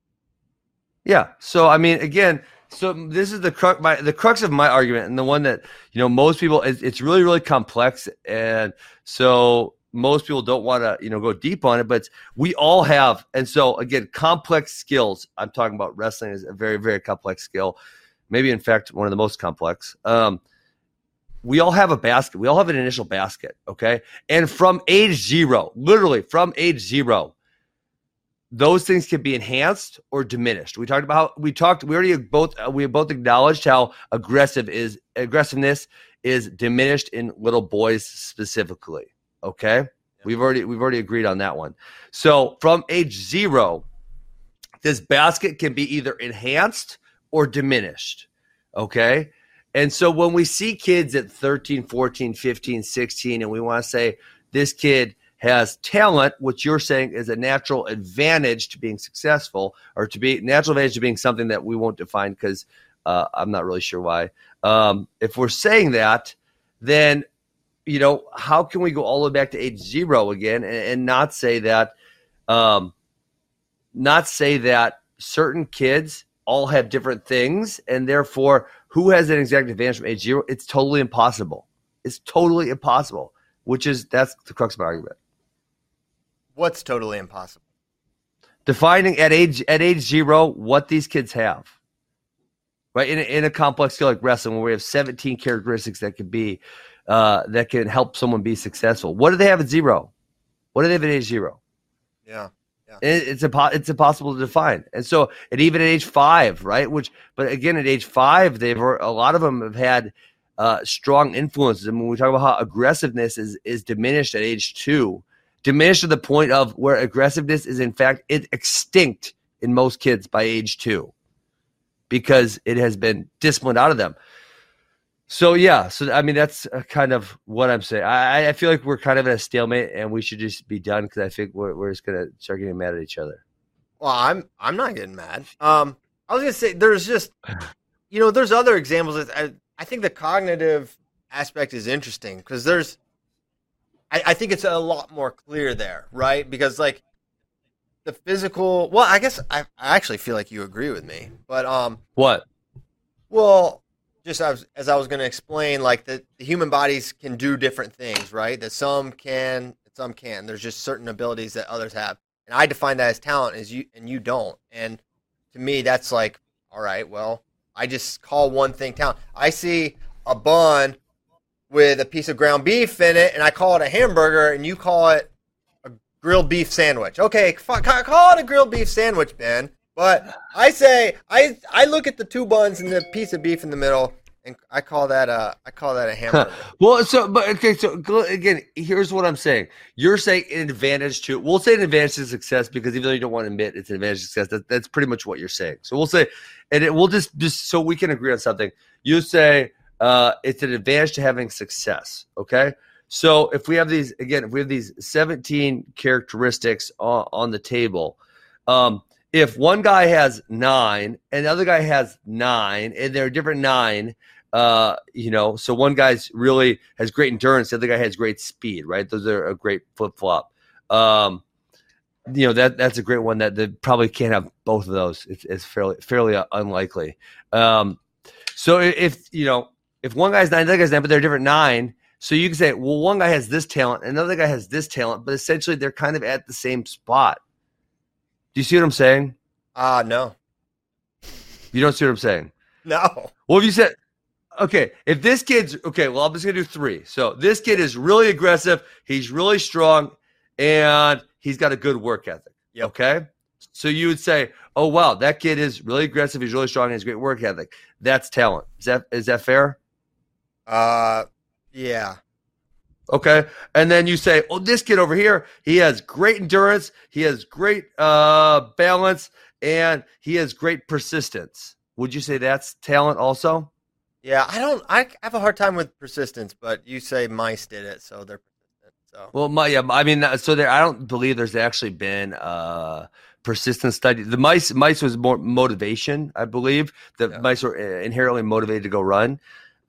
Yeah. So I mean, again, so this is the crux my the crux of my argument, and the one that you know most people it's, it's really really complex, and so most people don't want to you know go deep on it, but we all have, and so again, complex skills. I'm talking about wrestling is a very very complex skill, maybe in fact one of the most complex. Um, we all have a basket. We all have an initial basket, okay? And from age zero, literally from age zero, those things can be enhanced or diminished. We talked about how we talked. We already both uh, we both acknowledged how aggressive is aggressiveness is diminished in little boys specifically. Okay, we've already we've already agreed on that one. So from age zero, this basket can be either enhanced or diminished. Okay. And so when we see kids at 13, 14, 15, 16, and we want to say this kid has talent, which you're saying is a natural advantage to being successful, or to be natural advantage to being something that we won't define because uh, I'm not really sure why. Um, if we're saying that, then you know how can we go all the way back to age zero again and, and not say that, um, not say that certain kids all have different things, and therefore who has an exact advantage from age zero? It's totally impossible. It's totally impossible. Which is that's the crux of my argument. What's totally impossible? defining at age at age zero what these kids have. Right? In a, in a complex skill like wrestling where we have 17 characteristics that could be uh, that can help someone be successful. What do they have at zero? What do they have at age zero? Yeah. it, it's impo- it's impossible to define. And so and even at age five right which but again at age five they've a lot of them have had uh, strong influences. And when we talk about how aggressiveness is is diminished at age two diminished to the point of where aggressiveness is in fact extinct in most kids by age two because it has been disciplined out of them so yeah so i mean that's uh, kind of what i'm saying i i feel like we're kind of at a stalemate and we should just be done because i think we're, we're just gonna start getting mad at each other Well, I'm I'm not getting mad. Um, I was gonna say there's just, you know, there's other examples. That I, I think the cognitive aspect is interesting because there's, I, I think it's a lot more clear there, right? Because like, the physical. Well, I guess I, I actually feel like you agree with me, but um, what well, just as, as I was going to explain, like the, the human bodies can do different things, right? That some can, some can. There's just certain abilities that others have, and I define that as talent, as you and you don't. And to me, that's like, all right, well, I just call one thing talent. I see a bun with a piece of ground beef in it, and I call it a hamburger, and you call it a grilled beef sandwich. Okay, f- call it a grilled beef sandwich, Ben. But I say I I look at the two buns and the piece of beef in the middle, and I call that a I call that a hamburger. Well, so but okay, so again, here's what I'm saying. You're saying an advantage to we'll say an advantage to success because even though you don't want to admit it's an advantage to success, that, that's pretty much what you're saying. So we'll say, and it, we'll just just so we can agree on something. You say uh, it's an advantage to having success. Okay. So if we have these again, if we have these 17 characteristics on, on the table, um, if one guy has nine and the other guy has nine, and they're different nine, uh, you know, so one guy's really has great endurance, the other guy has great speed, right? Those are a great flip flop. Um, you know that that's a great one that, that probably can't have both of those. It's, it's fairly fairly unlikely. Um, so if you know if one guy's nine, the other guy's nine, but they're different nine, so you can say, well, one guy has this talent, another guy has this talent, but essentially they're kind of at the same spot. Do you see what I'm saying? Ah, uh, no. You don't see what I'm saying? No. Well, if you said, okay, if this kid's okay, well, I'm just gonna do three. So this kid is really aggressive, he's really strong, and he's got a good work ethic. Yep. Okay. So you would say, oh wow, that kid is really aggressive, he's really strong, and has great work ethic. That's talent. Is that is that fair? Uh yeah. Okay. And then you say, oh, this kid over here, he has great endurance, he has great uh, balance, and he has great persistence. Would you say that's talent also? Yeah, I don't. I have a hard time with persistence, but you say mice did it, so they're persistent. So well, my yeah, I mean, so there. I don't believe there's actually been uh persistent study. The mice, mice was more motivation, I believe. The yeah. mice were uh, inherently motivated to go run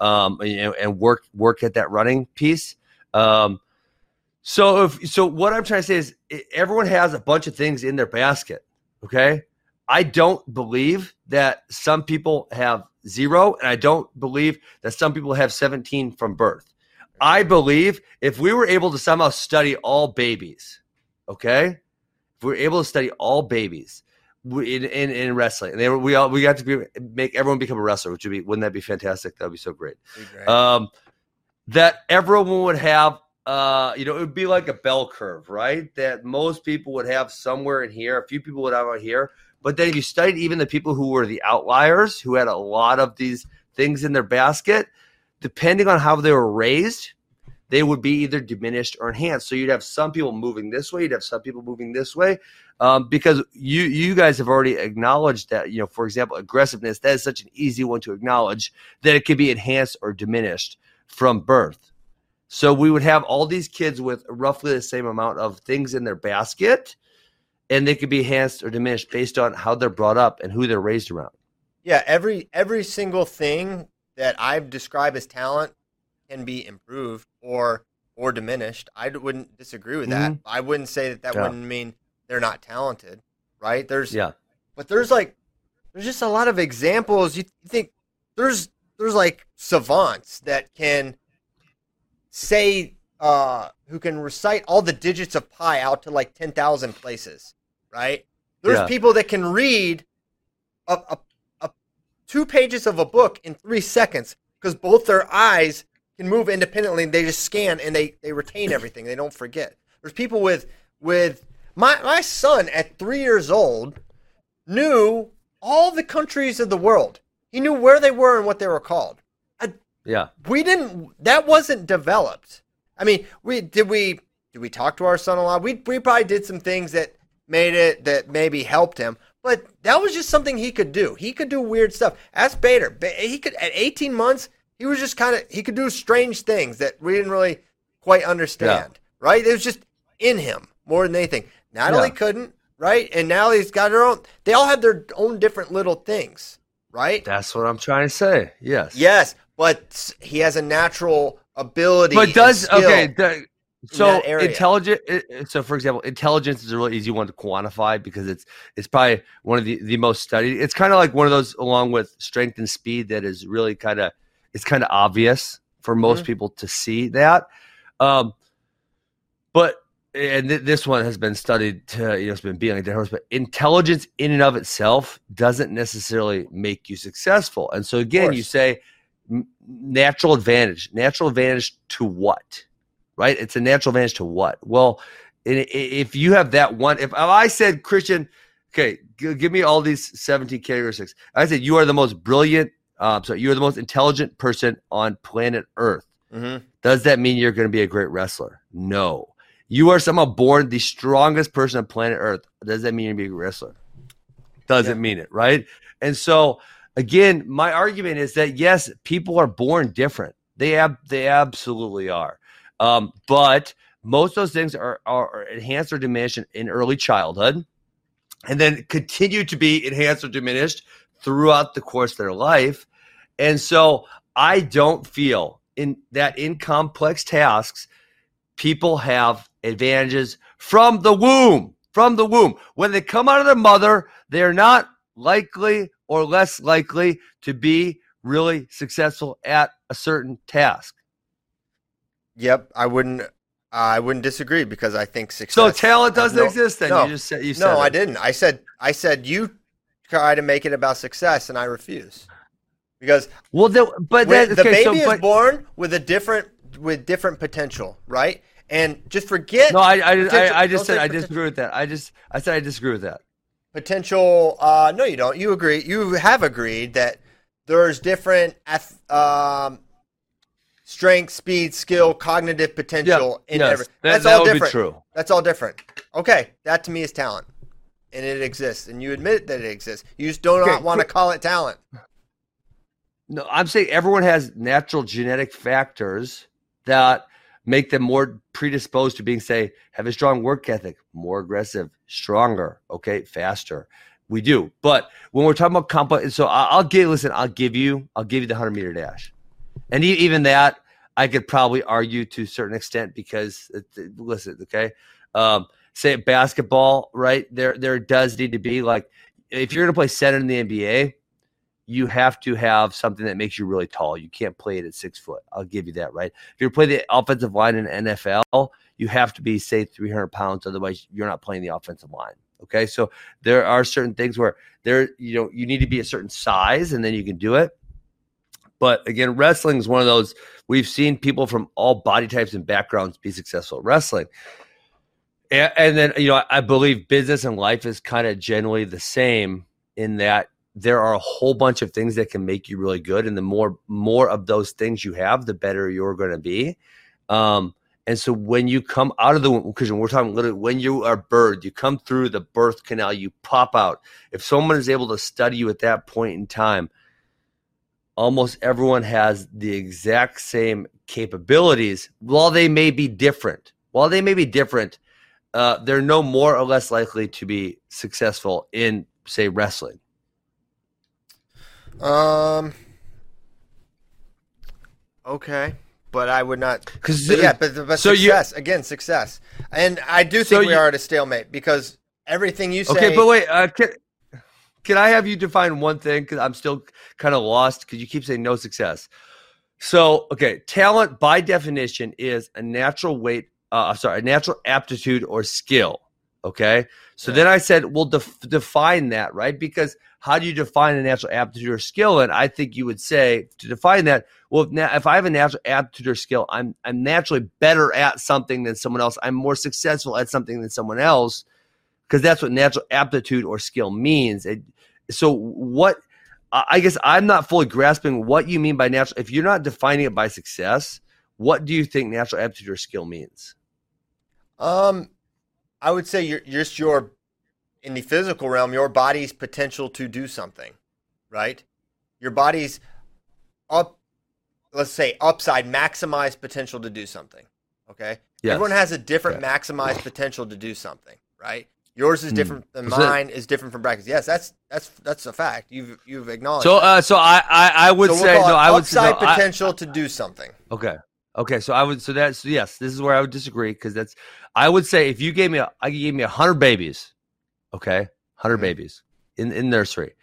um, and, work work at that running piece. Um, so if so, what I'm trying to say is everyone has a bunch of things in their basket. Okay, I don't believe that some people have zero, and I don't believe that some people have 17 from birth. I believe if we were able to somehow study all babies, okay, if we were able to study all babies, in, in, in wrestling. And they were, we all we got to be, make everyone become a wrestler, which would be wouldn't that be fantastic? That would be so great. Be great. Um, that everyone would have, uh, you know, it would be like a bell curve, right? That most people would have somewhere in here. A few people would have out here, but then if you studied even the people who were the outliers, who had a lot of these things in their basket, depending on how they were raised, they would be either diminished or enhanced. So you'd have some people moving this way, you'd have some people moving this way, um, because you you guys have already acknowledged that you know, for example, aggressiveness that is such an easy one to acknowledge that it could be enhanced or diminished from birth. So we would have all these kids with roughly the same amount of things in their basket, and they could be enhanced or diminished based on how they're brought up and who they're raised around. Yeah, every every single thing that I've described as talent can be improved or or diminished. I wouldn't disagree with that. Mm-hmm. I wouldn't say that that yeah. wouldn't mean they're not talented, right? There's yeah, but there's like there's just a lot of examples. You think there's there's like savants that can say uh who can recite all the digits of pi out to like 10,000 places, right? There's yeah. people that can read a, a, a two pages of a book in 3 seconds because both their eyes can move independently. They just scan and they they retain everything. They don't forget. There's people with with my my son at three years old knew all the countries of the world. He knew where they were and what they were called. I, yeah, we didn't. That wasn't developed. I mean, we did we did we talk to our son a lot? We we probably did some things that made it that maybe helped him, but that was just something he could do. He could do weird stuff. Ask Bader. He could at 18 months he was just kind of he could do strange things that we didn't really quite understand. Yeah. Right? It was just in him more than anything. Natalie yeah. couldn't, right? And Natalie's got her own. They all have their own different little things, right? That's what I'm trying to say. Yes. Yes, but he has a natural ability. But does okay? The, so intelligent. So for example, intelligence is a really easy one to quantify because it's it's probably one of the the most studied. It's kind of like one of those along with strength and speed that is really kind of it's kind of obvious for most mm-hmm. people to see that. Um, but and th- this one has been studied to, you know, it's been being like horse, but intelligence in and of itself doesn't necessarily make you successful. And so again, you say natural advantage, natural advantage to what? Right? It's a natural advantage to what? Well, if you have that one, if I said Christian, Okay, give me all these 17 characteristics. I said you are the most brilliant. Um, so you are the most intelligent person on planet Earth. Mm-hmm. Does that mean you're going to be a great wrestler? No. You are somehow born the strongest person on planet Earth. Does that mean you're going to be a wrestler? Doesn't mean it, right? And so, again, my argument is that yes, people are born different. They ab- they absolutely are. Um, but most of those things are, are enhanced or diminished in, in early childhood and then continue to be enhanced or diminished throughout the course of their life. And so I don't feel in that in complex tasks, people have advantages from the womb. From the womb. When they come out of their mother, they're not likely or less likely to be really successful at a certain task. Yep, I wouldn't. I wouldn't disagree because I think success. So talent doesn't no- exist then. No, You just said you said no, I didn't. I said I said you try to make it about success, and I refuse because Well, the, but when then the baby so, but, is born with a different with different potential, right? And just forget No, I, I, I, I just said I disagree with that. I just I said I disagree with that. potential. Uh, no, you don't. You agree. You have agreed that there's different um, strength, speed, skill, cognitive potential in yes, every. that- That's that all different. true. That's all different. Okay, that to me is talent, and it exists, and you admit that it exists. You just do not Okay, want to call it talent. No, I'm saying everyone has natural genetic factors that make them more predisposed to being, say, have a strong work ethic, more aggressive, stronger, okay, faster. We do, but when we're talking about complex, so I'll give. Listen, I'll give you, I'll give you the hundred meter dash, and even that I could probably argue to a certain extent because, it- listen, okay, um, say basketball, right? There, there does need to be like if you're going to play center in the NBA, you have to have something that makes you really tall. You can't play it at six foot. I'll give you that, right? If you're playing the offensive line in NFL, you have to be, say, 300 pounds. Otherwise, you're not playing the offensive line. Okay. So there are certain things where there, you know, you need to be a certain size and then you can do it. But again, wrestling is one of those we've seen people from all body types and backgrounds be successful at wrestling. And, and then, you know, I, I believe business and life is kind of generally the same in that there are a whole bunch of things that can make you really good and the more more of those things you have the better you're going to be. Um and so when you come out of the because we're talking literally when you are birthed you come through the birth canal you pop out. If someone is able to study you at that point in time almost everyone has the exact same capabilities. While they may be different while they may be different uh, they're no more or less likely to be successful in say wrestling Um. Okay, but I would not. because yeah, but, but so you- success again, success, and I do So think we you- are at a stalemate because everything you say. Okay, but wait, uh, can, can I have you define one thing? Because I'm still kind of lost because you keep saying no success. So, okay, talent by definition is a natural weight, uh, sorry, a natural aptitude or skill. Okay, so Yeah. then I said, well, def- define that, right? Because how do you define a natural aptitude or skill? And I think you would say to define that, well, if, na- if I have a natural aptitude or skill, I'm I'm naturally better at something than someone else. I'm more successful at something than someone else because that's what natural aptitude or skill means. It, so what? I I guess I'm not fully grasping what you mean by natural. If you're not defining it by success, what do you think natural aptitude or skill means? Um, I would say you're just your in the physical realm, your body's potential to do something, right? Your body's up, let's say upside, maximized potential to do something. Okay, Yes. everyone has a different Okay. maximized potential to do something, right? Yours is Hmm. different than So mine. Is different from brackets. Yes, that's that's that's a fact. You've you've acknowledged. So, uh, so I, I, I would So we'll say no. I would say upside no, I- potential to do something. Okay. Okay. So I would. So that's yes. This is where I would disagree because that's. I would say if you gave me, a, I gave me a hundred babies, okay, 100 Mhm. babies in in nursery,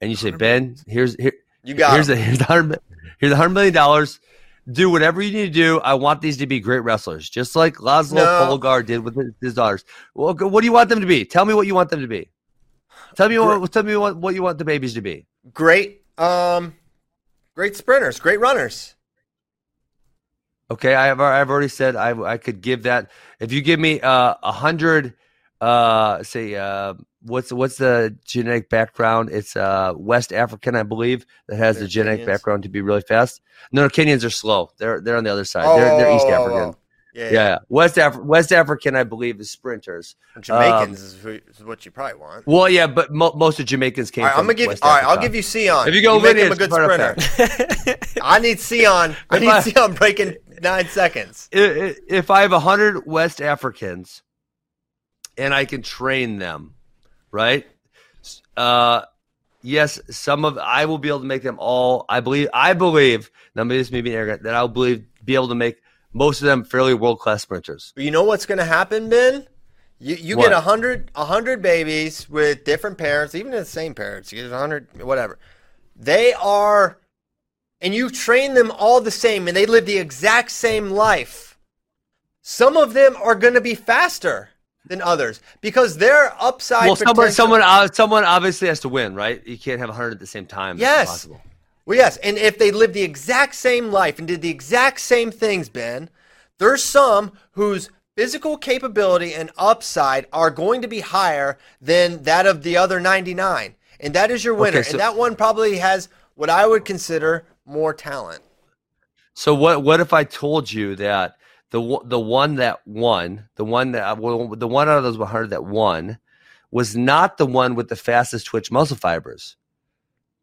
and you say 100 Ben, here's here, You got here's a here's hundred here's a hundred million dollars. Do whatever you need to do. I want these to be great wrestlers, just like Laszlo No. Polgar did with his, his daughters. Well, what do you want them to be? Tell me what you want them to be. Tell me what. Tell me what, what you want the babies to be. great, um, great sprinters, great runners. Okay, I have I've already said I I could give that if you give me uh, a hundred uh say uh what's what's the genetic background? It's uh West African, I believe, that has They're the genetic Kenyans? background to be really fast. No, no, Kenyans are slow. They're they're on the other side. they're they're East Oh, African. Yeah, Yeah, yeah. West Af- West African, I believe, is sprinters. Jamaicans Um, is, who, is what you probably want. Well, yeah, but mo- most of Jamaicans came All right, from I'm gonna give. West all right, I'll give you Sion. If you go make him a good sprinter. I need Sion. I need Sion breaking nine seconds. If I have a hundred West Africans and I can train them, right? Uh, yes, some of I will be able to make them all. I believe. I believe. Now, maybe this may be arrogant. That I'll believe be able to make most of them fairly world class sprinters. You know what's going to happen, Ben? You you What? get a hundred a hundred babies with different parents, even the same parents. You get a hundred, whatever. They are, and you train them all the same, and they live the exact same life. Some of them are going to be faster than others because their upside. well, someone, potential- someone, uh, someone obviously has to win, right? You can't have a hundred at the same time. Yes. impossible. Well, yes, and if they lived the exact same life and did the exact same things, Ben, there's some whose physical capability and upside are going to be higher than that of the other 99. And that is your winner. Okay, so- and that one probably has what I would consider more talent. So what? What if I told you that the the one that won, the one that well, the one out of those 100 that won, was not the one with the fastest twitch muscle fibers,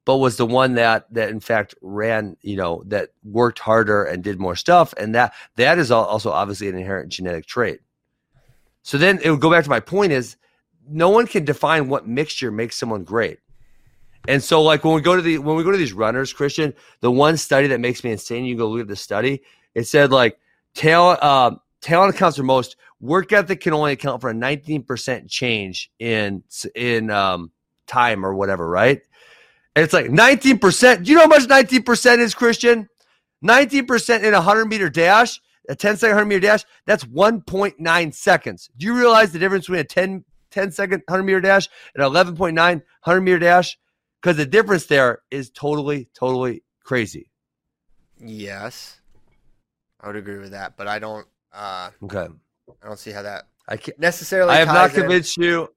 but was the one that that in fact ran, you know, that worked harder and did more stuff, and that that is also obviously an inherent genetic trait. So then it would go back to my point is no one can define what mixture makes someone great. And so, like when we go to the when we go to these runners, Christian, the one study that makes me insane, you can go look at the study. It said like talent uh, talent accounts for most. Work ethic can only account for a 19% change in in um, time or whatever, right? And it's like 19%. Do you know how much 19% is, Christian? 19% in a 100 meter dash, a 10 second 100 meter dash, that's 1.9 seconds. Do you realize the difference between a 10, 10 second 100 meter dash and an 11.9 100 meter dash? Because the difference there is totally, totally crazy. Yes. I would agree with that, but I don't uh Okay. I don't see how that I can't. necessarily I have not in. convinced you.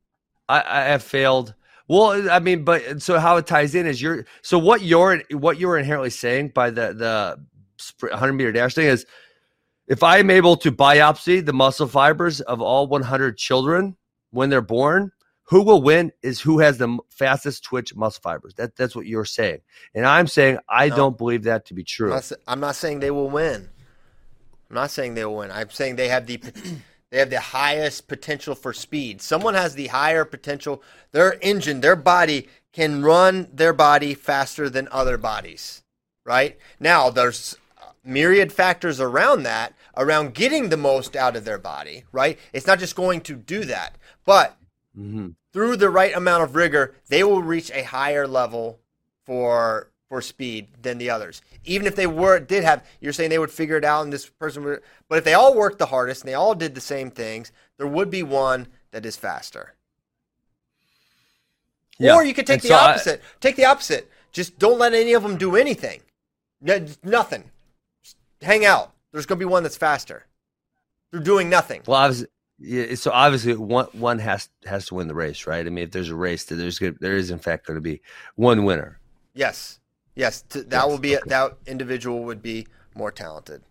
I, I have failed. Well, I mean, but so how it ties in is you're so what you're what you're inherently saying by the the 100 meter dash thing is if I am able to biopsy the muscle fibers of all 100 children when they're born, who will win is who has the fastest twitch muscle fibers. That that's what you're saying, and I'm saying I No. don't believe that to be I'm true. not, I'm not saying they will win. I'm not saying they will win. I'm saying they have the they have the highest potential for speed. Someone has the higher potential. Their engine, their body can run their body faster than other bodies. Right now, there's uh, myriad factors around that, around getting the most out of their body. Right? It's not just going to do that, but Mhm. through the right amount of rigor, they will reach a higher level for for speed than the others. Even if they were did have, you're saying they would figure it out, and this person would. But if they all worked the hardest and they all did the same things, there would be one that is faster. Yeah. Or you could take And the so I- opposite. take the opposite. Just don't let any of them do anything. No- nothing. Just hang out. There's going to be one that's faster. They're doing nothing. Well, obviously, yeah, so obviously one one has has to win the race, right? I mean, if there's a race, there's good, there is in fact going to be one winner. Yes. Yes. T- that Yes, will be okay. that individual would be more talented.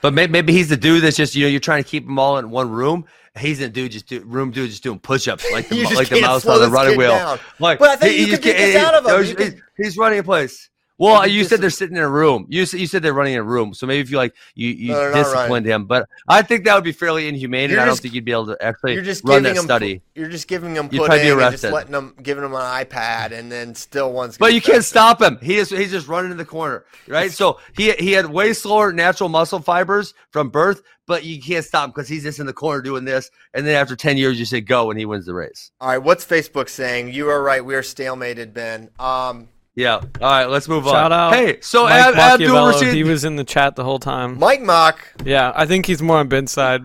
But maybe, maybe he's the dude that's just you know you're trying to keep them all in one room. He's the dude just do, room dude just doing push-ups like the, like the mouse on the running wheel. down. Like, But I think he- you he could get this out of him. he's, he's running a place. Well, you said they're sitting in a room. You said, you said they're running in a room. So maybe if you like you you No, disciplined him, but I think that would be fairly inhumane, and I don't just- think you'd be able to actually You're just run giving that them. study. You're just giving them You'd probably be and just letting them, giving them an iPad, and then still one's. But you can't stop him. He is he's just running in the corner, right? So he he had way slower natural muscle fibers from birth, but you can't stop him because he's just in the corner doing this. And then after ten years, you say go, and he wins the race. All right, what's Facebook saying? You are right. We are stalemated, Ben. Um, Yeah. All right, let's move on. Shout out. Hey, so Mike Ab- Abdul Rashid. he was in the chat the whole time. Mike Mock. Yeah, I think he's more on Ben's side.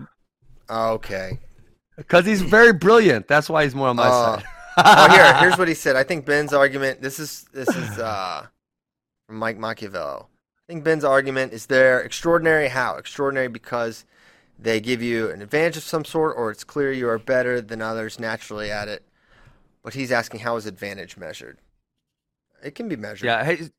Okay. because he's very brilliant. That's why he's more on my Uh, side. oh, here, here's what he said. I think Ben's argument. This is this is uh, from Mike Machiavello. I think Ben's argument is they're extraordinary. How extraordinary? Because they give you an advantage of some sort, or it's clear you are better than others naturally at it. but he's asking how is advantage measured? It can be measured. Yeah. Hey.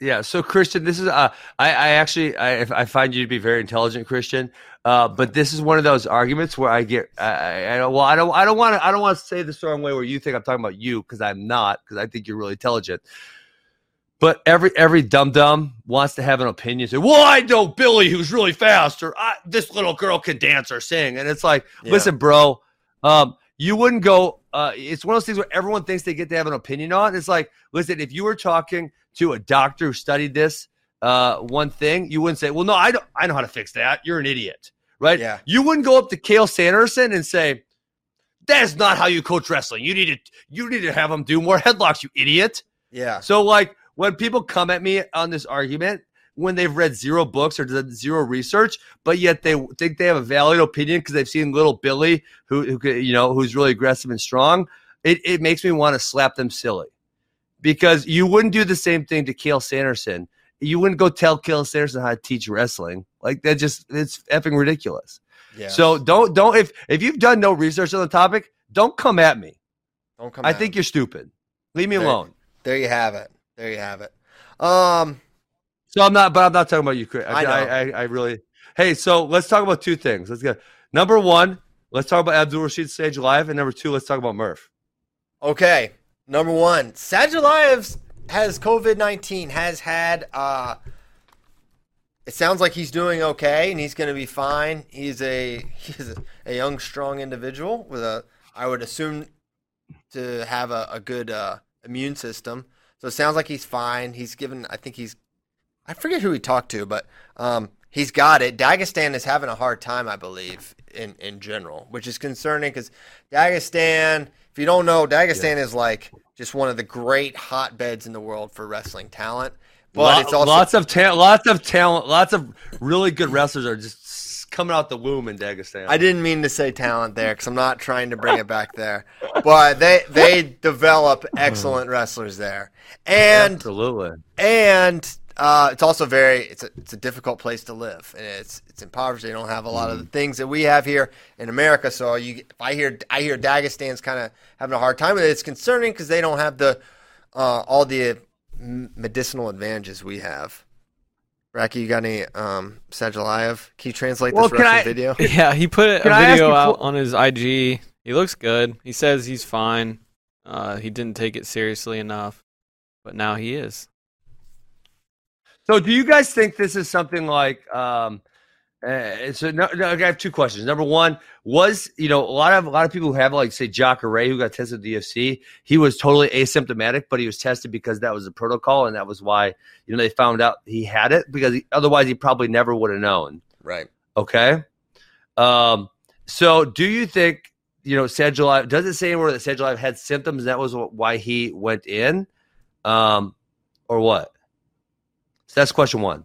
Yeah. So Christian, this is uh, I, I actually I, I find you to be very intelligent, Christian. Uh, but this is one of those arguments where I get I, I, don't well I don't I don't want to I don't want to say this the wrong way where you think I'm talking about you because I'm not because I think you're really intelligent. But every every dum dum wants to have an opinion. Say, well, I know Billy who's really fast, or this little girl can dance or sing, and it's like, Yeah. listen, bro, um, you wouldn't go. Uh, it's one of those things where everyone thinks they get to have an opinion on. It's like, listen, if you were talking to a doctor who studied this uh, one thing, you wouldn't say, well, no, I don't, I know how to fix that. You're an idiot, right? Yeah. You wouldn't go up to Cael Sanderson and say, that's not how you coach wrestling. You need to, you need to have them do more headlocks, you idiot. Yeah. So, like, when people come at me on this argument, when they've read zero books or done zero research, but yet they think they have a valid opinion because they've seen little Billy, who, who you know, who's really aggressive and strong, it, it makes me want to slap them silly. Because you wouldn't do the same thing to Cael Sanderson. You wouldn't go tell Cael Sanderson how to teach wrestling. Like that just it's effing ridiculous. Yeah. So don't don't if if you've done no research on the topic, don't come at me. don't come I think him. you're stupid. Leave me There- alone. there you have it. There you have it. Um So I'm not, but I'm not talking about you, Chris. I, I. I, I, really. Hey, so let's talk about two things. Let's go. Number one, let's talk about Abdulrashid Sadulaev, and number two, let's talk about Murph. Okay, number one, Sadulaev has COVID nineteen. Has had. uh It sounds like he's doing okay, and he's going to be fine. He's a he's a, a young, strong individual with a, I would assume, to have a, a good uh, immune system. So it sounds like he's fine. He's given. I think he's. I forget who he talked to, but um, he's got it. Dagestan is having a hard time, I believe, in in general, which is concerning because Dagestan. If you don't know, Dagestan is like just one of the great hotbeds in the world for wrestling talent. But it's also lots of talent, lots of talent, lots of really good wrestlers are just coming out the womb in Dagestan. I didn't mean to say talent there because I'm not trying to bring it back there, but they they develop excellent wrestlers there, and Absolutely. and uh, it's also very it's a it's a difficult place to live, and it's it's impoverished. They don't have a lot of the things that we have here in America. So you, if I hear I hear Dagestan's kind of having a hard time with it, it's concerning because they don't have the uh, all the medicinal advantages we have. Bracky, you got any um, Sadulaev? Can you translate Well, this Russian I- video? Yeah, he put a Can I ask video out for- on his IG. He looks good. He says he's fine. Uh, he didn't take it seriously enough, but now he is. So, do you guys think this is something like? Um, uh, so, no, no, I have two questions. Number one was, you know, a lot of a lot of people who have like say Jacaré who got tested at the UFC, he was totally asymptomatic, but he was tested because that was the protocol, and that was why you know they found out he had it because he, otherwise he probably never would have known. Right. Okay. Um, so do you think, you know, Sadulaev, does it say anywhere that Sadulaev had symptoms? That was why he went in? Um, or what? So that's question one.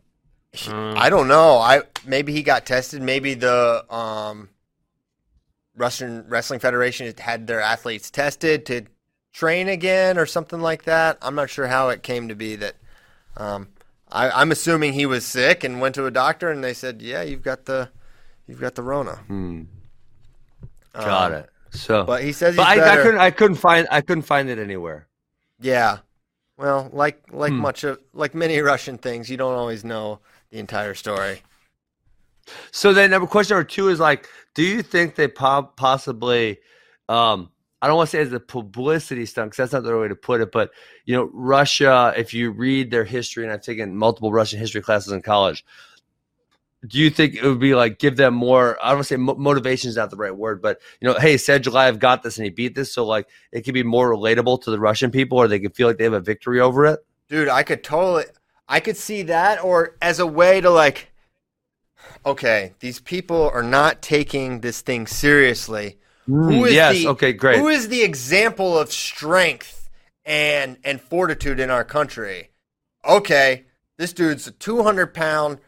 Um, I don't know. I maybe he got tested. Maybe the um, Russian Wrestling Federation had their athletes tested to train again or something like that. I'm not sure how it came to be that. Um, I, I'm assuming he was sick and went to a doctor and they said, "Yeah, you've got the, you've got the Rona." Hmm. Got Um, it. So, But he says he's but I, I couldn't, I couldn't find, I couldn't find it anywhere. Yeah. Well, like like Hmm. much of like many Russian things, you don't always know the entire story. So then, number question number two is like, do you think they po- possibly, um, I don't want to say as a publicity stunt because that's not the right way to put it, but you know, Russia. If you read their history, and I've taken multiple Russian history classes in college, do you think it would be like give them more? I don't want to say mo- motivation is not the right word, but you know, hey, Sadulaev got this and he beat this, so like it could be more relatable to the Russian people, or they could feel like they have a victory over it. Dude, I could totally I could see that or as a way to like okay, these people are not taking this thing seriously. Mm, who is yes. the, okay. Great. Who is the example of strength and and fortitude in our country? Okay, this dude's a 200 pound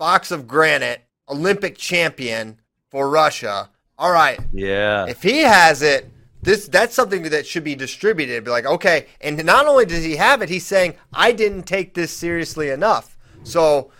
box of granite, Olympic champion for Russia. All right, yeah. if he has it, this that's something that should be distributed. Be like, okay, and not only does he have it, he's saying I didn't take this seriously enough. So,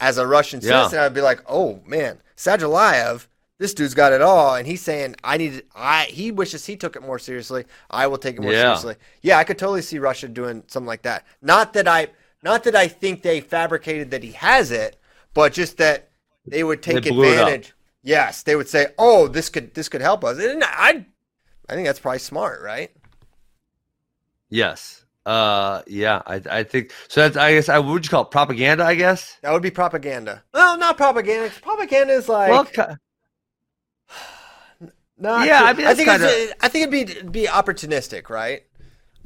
as a Russian Yeah. citizen, I'd be like, oh man, Sadulaev, this dude's got it all, and he's saying I need. I he wishes he took it more seriously. I will take it more Yeah. seriously. Yeah, I could totally see Russia doing something like that. Not that I, not that I think they fabricated that he has it, but just that they would take They blew it up. advantage. Yes, they would say, "Oh, this could this could help us." And I, I think that's probably smart, right? Yes. Uh, yeah. I I think so. That's I guess I would you call it propaganda. I guess. That would be propaganda. Well, not propaganda. Propaganda is like well, Not Yeah. I mean, I think kinda- it's, I think it'd be be opportunistic, right?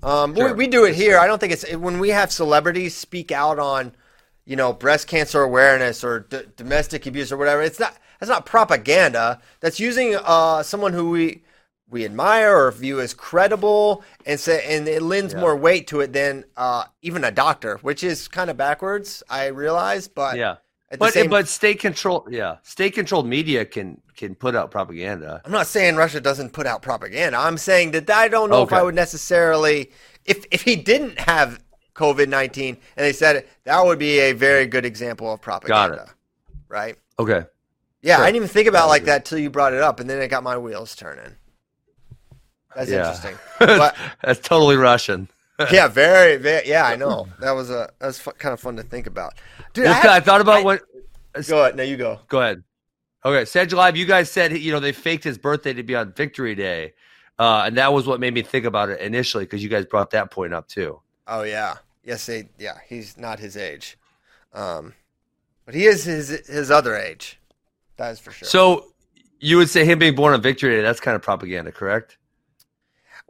Um, Sure. we, we do it here. I don't think it's when we have celebrities speak out on, you know, breast cancer awareness or d- domestic abuse or whatever. It's not that's not propaganda. That's using uh, someone who we we admire or view as credible, and say and it lends Yeah. more weight to it than uh, even a doctor, which is kind of backwards. I realize, but yeah. But same but state control. Yeah. State controlled media can can put out propaganda. I'm not saying Russia doesn't put out propaganda. I'm saying that I don't know if I would necessarily, if if he didn't have COVID nineteen and they said that would be a very good example of propaganda. Got it. Right? Okay. Yeah, Sure. I didn't even think about like that till you brought it up, and then it got my wheels turning. That's Yeah. interesting. But That's totally Russian. yeah, very, very. Yeah, I know. That was a that was kind of fun to think about. Dude, I, I thought about I- what. Go ahead. No, you go. Go ahead. Okay, Sadulaev, you guys said you know they faked his birthday to be on Victory Day, uh, and that was what made me think about it initially because you guys brought that point up too. Oh yeah, yes, they, yeah. He's not his age, um, but he is his his other age. That is for sure. So you would say him being born on Victory Day, that's kind of propaganda, correct?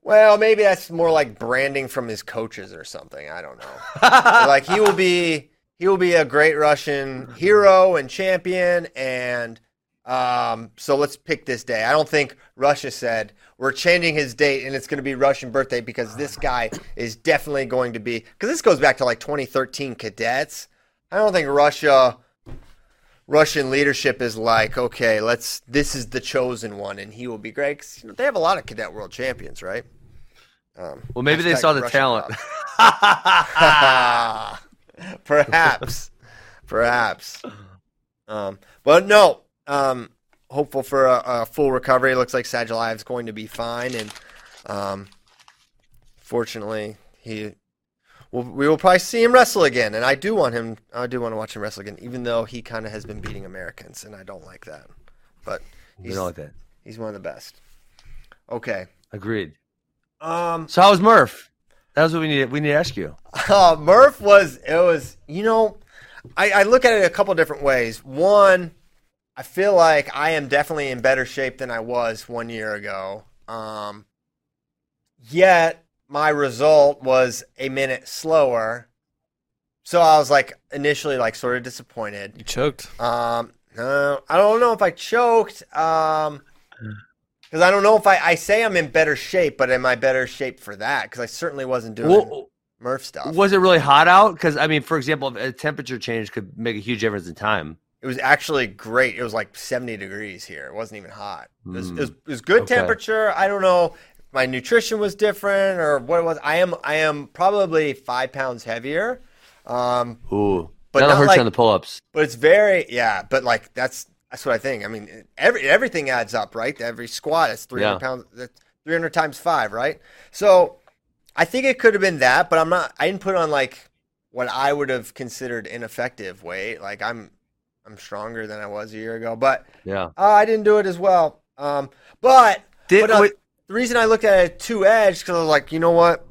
well, maybe that's more like branding from his coaches or something. I don't know. like he will be he will be a great Russian hero and champion, and um, so let's pick this day. I don't think Russia said we're changing his date and it's going to be Russian birthday because this guy is definitely going to be because this goes back to like 2013 cadets. I don't think Russia Russian leadership is like, okay, let's. This is the chosen one, and he will be great. 'Cause, you know, they have a lot of cadet world champions, right? Um, Well, maybe they saw the Russian talent. perhaps, perhaps. Um, but no. Um, hopeful for a, a full recovery. Looks like Sadulaev is going to be fine, and um, fortunately, he. Well, we will probably see him wrestle again, and I do want him. I do want to watch him wrestle again, even though he kind of has been beating Americans, and I don't like that. But you he's, know like that. he's one of the best. Okay. Agreed. Um, So how was Murph? That was what we need. We need to ask you. Uh, Murph was it was you know, I, I look at it a couple different ways. One, I feel like I am definitely in better shape than I was one year ago. Um, yet my result was a minute slower, so I was like initially like sort of disappointed. You choked. Um, no, I don't know if I choked. Um, because I don't know if I, I say I'm in better shape, but am I better shape for that? Because I certainly wasn't doing Well, Murph stuff. was it really hot out? Because I mean, for example, a temperature change could make a huge difference in time. It was actually great. It was like 70 degrees here. It wasn't even hot. It was, it was, Mm. it was good Okay. temperature. I don't know. My nutrition was different or what it was. I am I am probably five pounds heavier. Um, Ooh, But that'll hurt like- you on the pull-ups. but it's very yeah. But like that's that's what I think. I mean, every everything adds up, right? Every squat is 300 Yeah. pounds. 300 times five, right? So I think it could have been that, but I'm not. I didn't put on like what I would have considered ineffective weight. Like I'm I'm stronger than I was a year ago, but Yeah. uh, I didn't do it as well. Um, but Did but, uh, wait, the reason I looked at it two edge because I was like, you know what?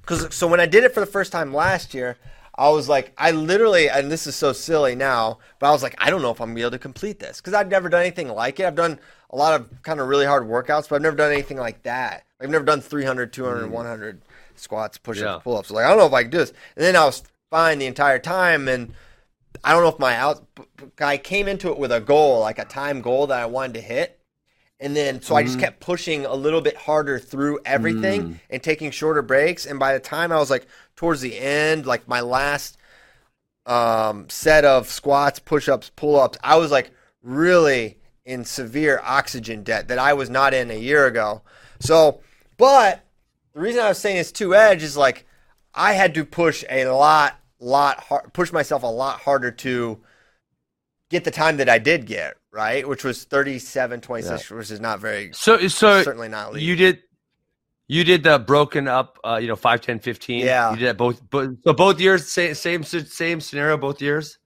Because so when I did it for the first time last year, I was like, I literally, and this is so silly now, but I was like, I don't know if I'm gonna be able to complete this because I've never done anything like it. I've done a lot of kind of really hard workouts, but I've never done anything like that. I've never done 300, 200, 100 squats, push-ups, Yeah. pull-ups. Like I don't know if I can do this. And then I was fine the entire time, and I don't know if my out. I came into it with a goal, like a time goal that I wanted to hit. And then, so I just kept pushing a little bit harder through everything and taking shorter breaks. And by the time I was like towards the end, like my last um, set of squats, push ups, pull ups, I was like really in severe oxygen debt that I was not in a year ago. So, but the reason I was saying it's two edge is like I had to push a lot, lot hard, push myself a lot harder to get the time that I did get, right? Which was 37 26, which is not very So so certainly not elite. you did you did the broken up uh, you know 5 10 15 Yeah. you did that both but so both years same same same scenario both years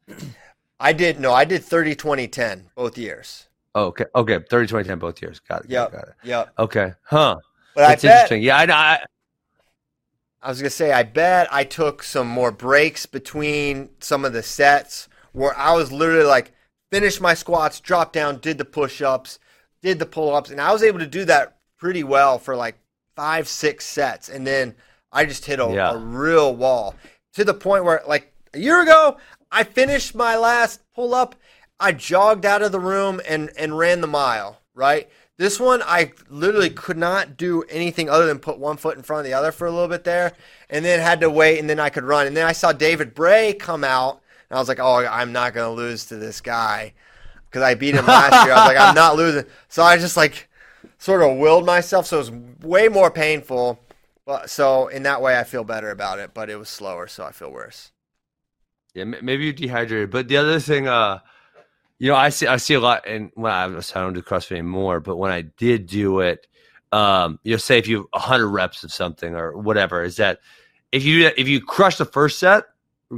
I did no, I did 30 20 10 both years. oh, okay okay 30 20 10 both years got it Yep. got it Yep. okay huh But that's I bet interesting yeah I, know I I was gonna say, I bet I took some more breaks between some of the sets where I was literally like, finished my squats, dropped down, did the push ups, did the pull ups, and I was able to do that pretty well for like five, six sets. And then I just hit a, Yeah. a real wall to the point where, like, a year ago, I finished my last pull up, I jogged out of the room and, and ran the mile, right? This one, I literally could not do anything other than put one foot in front of the other for a little bit there, and then had to wait, and then I could run. And then I saw David Bray come out, and I was like, "Oh, I'm not gonna lose to this guy," because I beat him last year. I was like, "I'm not losing." So I just like sort of willed myself, so it was way more painful. But so in that way, I feel better about it. But it was slower, so I feel worse. Yeah, maybe you're dehydrated. But the other thing, uh, you know, I see I see a lot, and when I, don't do CrossFit anymore, but when I did do it, um, you know, say if you have hundred reps of something or whatever, is that if you if you crush the first set,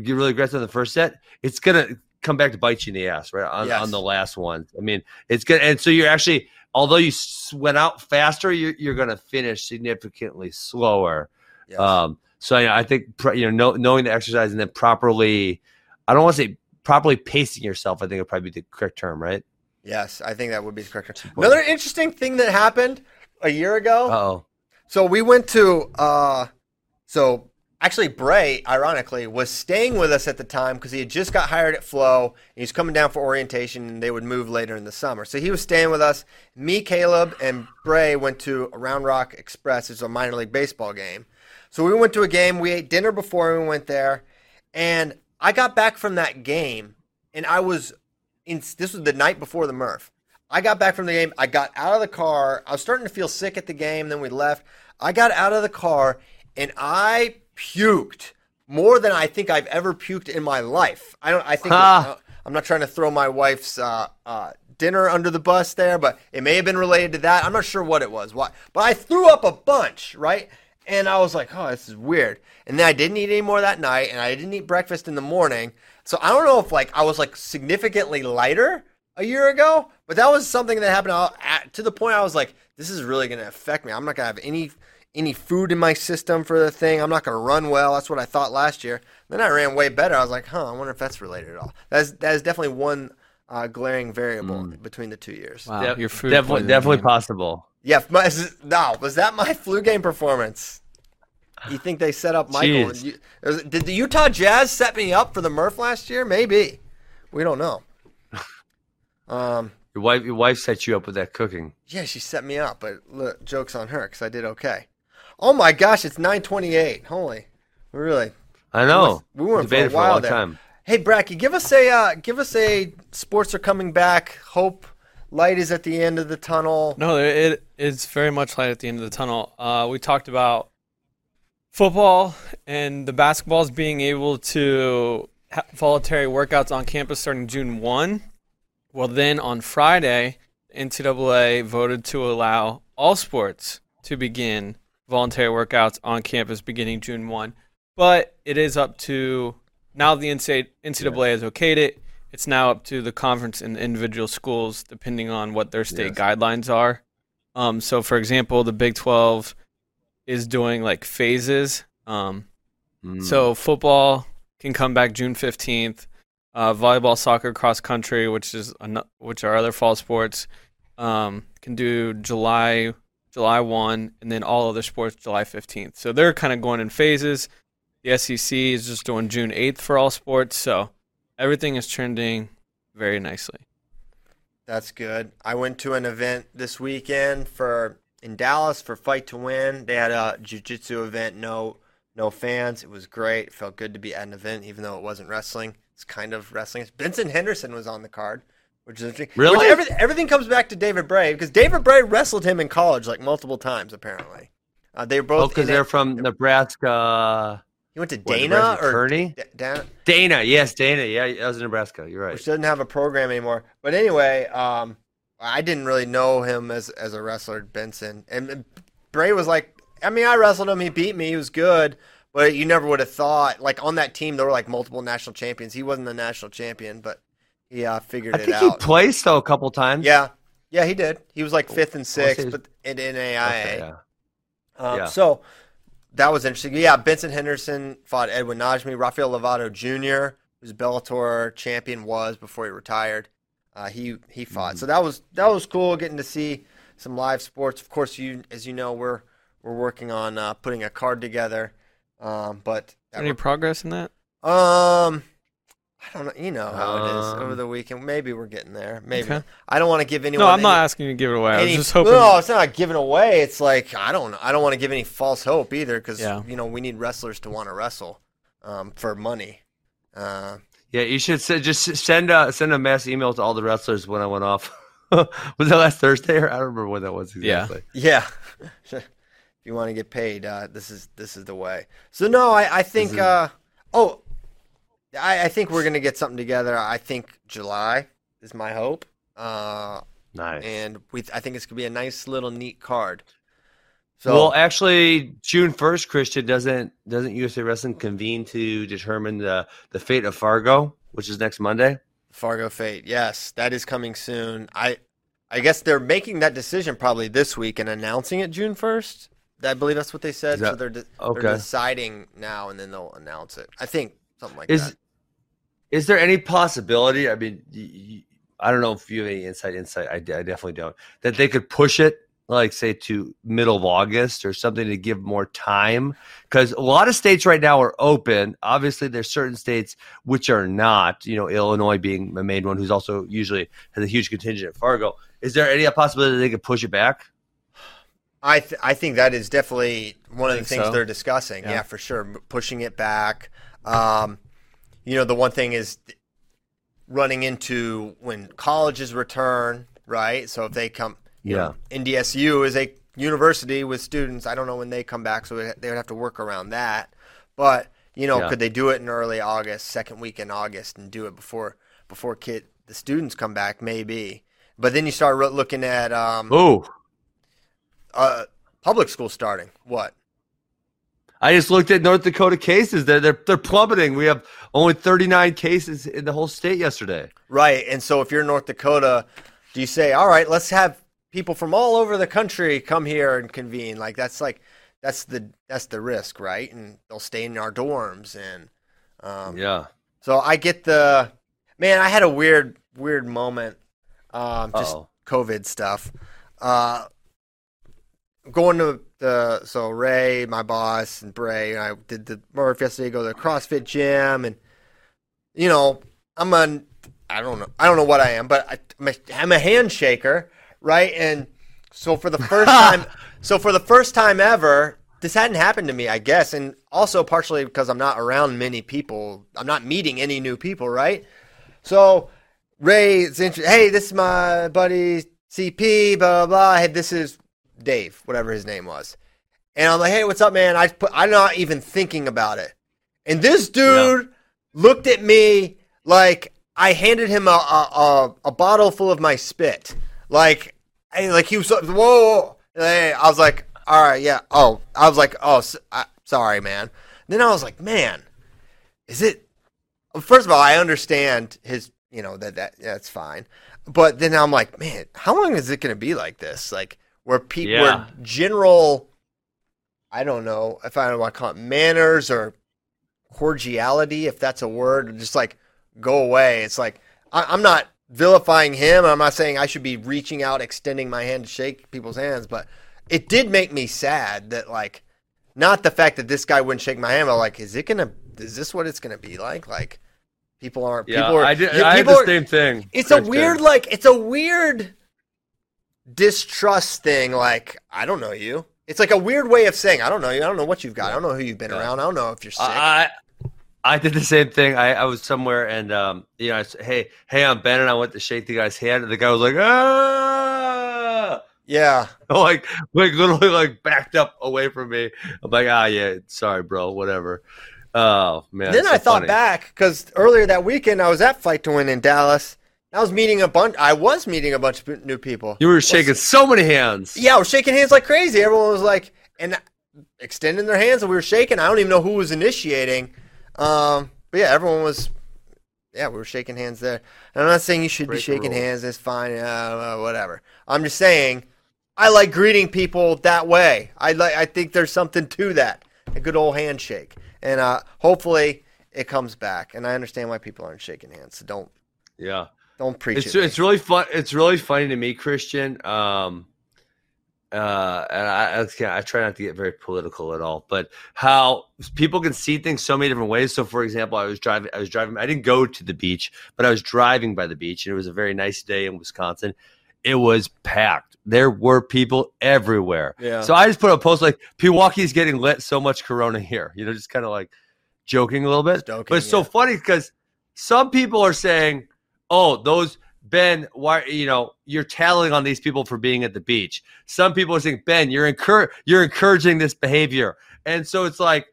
get really aggressive in the first set, it's gonna come back to bite you in the ass, right? On, Yes. on the last one. I mean, it's gonna, and so you're actually, although you went out faster, you're you're gonna finish significantly slower. Yes. Um, so I, I think you know, know knowing the exercise and then properly, I don't want to say properly pacing yourself. I think would probably be the correct term, right? yes, I think that would be the correct. term. Another interesting thing that happened a year ago. Oh, So we went to uh so actually Bray ironically was staying with us at the time because he had just got hired at Flo and he's coming down for orientation and they would move later in the summer. So he was staying with us. Me, Caleb, and Bray went to Round Rock Express. It's a minor league baseball game. So we went to a game. We ate dinner before we went there, and I got back from that game, and I was in. This was the night before the Murph. I got back from the game. I got out of the car. I was starting to feel sick at the game. Then we left. I got out of the car and I puked more than I think I've ever puked in my life. I don't. I think Ha. I'm not trying to throw my wife's uh, uh, dinner under the bus there, but it may have been related to that. I'm not sure what it was. Why? But I threw up a bunch, right? And I was like, oh, this is weird. And then I didn't eat any more that night, and I didn't eat breakfast in the morning. So I don't know if like I was like significantly lighter a year ago, but that was something that happened at, to the point I was like, this is really going to affect me. I'm not going to have any any food in my system for the thing. I'm not going to run well. That's what I thought last year. Then I ran way better. I was like, huh, I wonder if that's related at all. That's that is definitely one uh, glaring variable between the two years. Wow, Def- your food definitely, poisoning definitely game. possible. Yeah, my, no, was that my flu game performance? You think they set up Michael? You, did the Utah Jazz set me up for the Murph last year? Maybe. We don't know. Um, Your wife, your wife set you up with that cooking. yeah, she set me up, but look, jokes on her because I did okay. Oh my gosh, it's 9:28. Holy, really I know. we for a debated for a while long there. time. Hey, Bracky, give us a uh, give us a sports are coming back. Hope light is at the end of the tunnel. No, it is very much light at the end of the tunnel. Uh, we talked about football and the basketballs being able to have voluntary workouts on campus starting June 1. Well, then on Friday, NCAA voted to allow all sports to begin voluntary workouts on campus beginning June 1. But it is up to now the NCAA, NCAA has okayed it. It's now up to the conference and individual schools, depending on what their state guidelines are. Um, so, for example, the Big 12 is doing like phases. Um, Mm. so football can come back June fifteenth. Uh, volleyball, soccer, cross country, which is ano- which are other fall sports, um, can do July July one, and then all other sports July fifteenth. So they're kind of going in phases. The SEC is just doing June eighth for all sports. So everything is trending very nicely. That's good. I went to an event this weekend for in Dallas for Fight to Win. They had a jiu-jitsu event, no no fans. It was great. It felt good to be at an event, even though it wasn't wrestling. It's kind of wrestling. Benson Henderson was on the card, which is interesting. Really? Which everything, everything comes back to David Bray because David Bray wrestled him in college like multiple times. Apparently, uh, they were Oh, both. because in they're it. from Nebraska. He went to Dana Nebraska or Kearney? D- Dana, Dana, yes, Dana. Yeah, that was in Nebraska. You're right. which doesn't have a program anymore. But anyway, um, I didn't really know him as as a wrestler, Benson. And Bray was like, I mean, I wrestled him. He beat me. He was good. But you never would have thought, like on that team, there were like multiple national champions. He wasn't the national champion, but he uh, figured I it think he out. placed though a couple times. Yeah, yeah, he did. He was like fifth and sixth, but in NAIA. Okay, yeah. Um, Yeah. So that was interesting. Yeah, Benson Henderson fought Edwin Najmi. Rafael Lovato Jr., who's Bellator champion, was before he retired. Uh, he he fought. Mm-hmm. So that was that was cool getting to see some live sports. Of course, you as you know, we're we're working on uh, putting a card together. Um, but Any progress in that? um, I don't know. You know how it is over Um, the weekend. Maybe we're getting there. Maybe Okay. I don't want to give anyone. No, I'm not asking you to give it away. I was just hoping. No, it's not giving away. It's like I don't. I don't want to give any false hope either because Yeah. you know we need wrestlers to want to wrestle um, for money. Uh, Yeah, you should s- just send a send a mass email to all the wrestlers when I went off. was that last Thursday or I don't remember when that was exactly. yeah, if you want to get paid, uh, this is this is the way. So no, I I think uh, oh, I, I think we're gonna get something together. I think July is my hope. Uh, Nice. and we I think it's gonna be a nice little neat card. So well, actually, June first, Christian doesn't doesn't USA Wrestling convene to determine the the fate of Fargo, which is next Monday. Fargo Fate. Yes, that is coming soon. I I guess they're making that decision probably this week and announcing it June 1st. I believe that's what they said. That- so they're, de- okay. they're deciding now and then they'll announce it. I think something like Is that. Is there any possibility? I mean, I don't know if you have any insight. Insight, I, I definitely don't. That they could push it, like say to middle of August or something to give more time, because a lot of states right now are open. Obviously, there's certain states which are not. You know, Illinois being the main one, who's also usually has a huge contingent at Fargo. Is there any possibility that they could push it back? I th- I think that is definitely one of the things so? they're discussing. Yeah. Yeah. for sure, pushing it back. Um, you know, the one thing is running into when colleges return, right? So if they come, you know, NDSU is a university with students. I don't know when they come back, so they would have to work around that. But you know, Yeah. could they do it in early August, second week in August, and do it before before kid the students come back? Maybe. But then you start looking at um, Oh, uh, public school starting. What? I just looked at North Dakota cases. They're they're they're plummeting. We have only 39 cases in the whole state yesterday. Right. And so if you're in North Dakota, do you say, all right, let's have people from all over the country come here and convene? Like that's like that's the that's the risk, right? And they'll stay in our dorms and um, Yeah. so I get the man, I had a weird weird moment. Um just. COVID stuff. Uh going to the so Ray, my boss, and Bray, and I did the Murph yesterday. Go to the CrossFit gym, and you know, I'm a I don't know I don't know what I am, but I, I'm, a, I'm a handshaker, right? And so for the first time, so for the first time ever, this hadn't happened to me, I guess, and also partially because I'm not around many people. I'm not meeting any new people, right? So Ray, it's interesting. Hey, this is my buddy CP. Blah blah. blah. Hey, this is Dave, whatever his name was. And I'm like, hey, what's up, man? I put, I'm not even thinking about it. And this dude looked at me like I handed him a a, a, a bottle full of my spit. Like, I, like he was so, whoa. whoa. I was like, all right, yeah. Oh, I was like, oh, s I sorry, man. Then I was like, man, is it? First of all, I understand his, you know, that that that's fine. But then I'm like, man, how long is it going to be like this? Like where people, Yeah. where general, I don't know if I want to call it manners or cordiality, if that's a word, just like go away. It's like I, I'm not vilifying him. I'm not saying I should be reaching out, extending my hand to shake people's hands, but it did make me sad that like not the fact that this guy wouldn't shake my hand, but like, is it gonna? Is this what it's gonna be like? Like people aren't. Yeah, people are, I did. yeah, I had the are- same thing. it's a weird like it's a weird distrust thing like i don't know you it's like a weird way of saying i don't know you i don't know what you've got i don't know who you've been around i don't know if you're sick I I did the same thing. I, I was somewhere and um, you know, I said, hey, hey, I'm Ben, and I went to shake the guy's hand, and the guy was like, ah, yeah like, like literally like backed up away from me. I'm like, ah, yeah, sorry, bro, whatever. Oh man. then so I thought funny. back because earlier that weekend I was at Fight to Win in Dallas. I was meeting a bunch. I was meeting a bunch of new people. You were shaking so many hands. Yeah, I was shaking hands like crazy. Everyone was like, and extending their hands, and we were shaking. I don't even know who was initiating. Um, but yeah, everyone was. Yeah, we were shaking hands there. And I'm not saying you should Break be shaking hands. It's fine. Uh, whatever. I'm just saying, I like greeting people that way. I like. I think there's something to that. A good old handshake, and uh, hopefully it comes back. And I understand why people aren't shaking hands. So don't Yeah. Don't preach It's it. it's really fun. It's really funny to me, Christian. Um, uh, and I, I I try not to get very political at all, but how people can see things so many different ways. So, for example, I was driving. I was driving. I didn't go to the beach, but I was driving by the beach, and it was a very nice day in Wisconsin. It was packed. There were people everywhere. Yeah. So I just put a post like Pewaukee getting lit so much Corona here. You know, just kind of like joking a little bit. Joking, but it's so funny because some people are saying, "Oh, those Ben, why you know you're tailing on these people for being at the beach." Some people are saying, "Ben, you're encour- you're encouraging this behavior," and so it's like,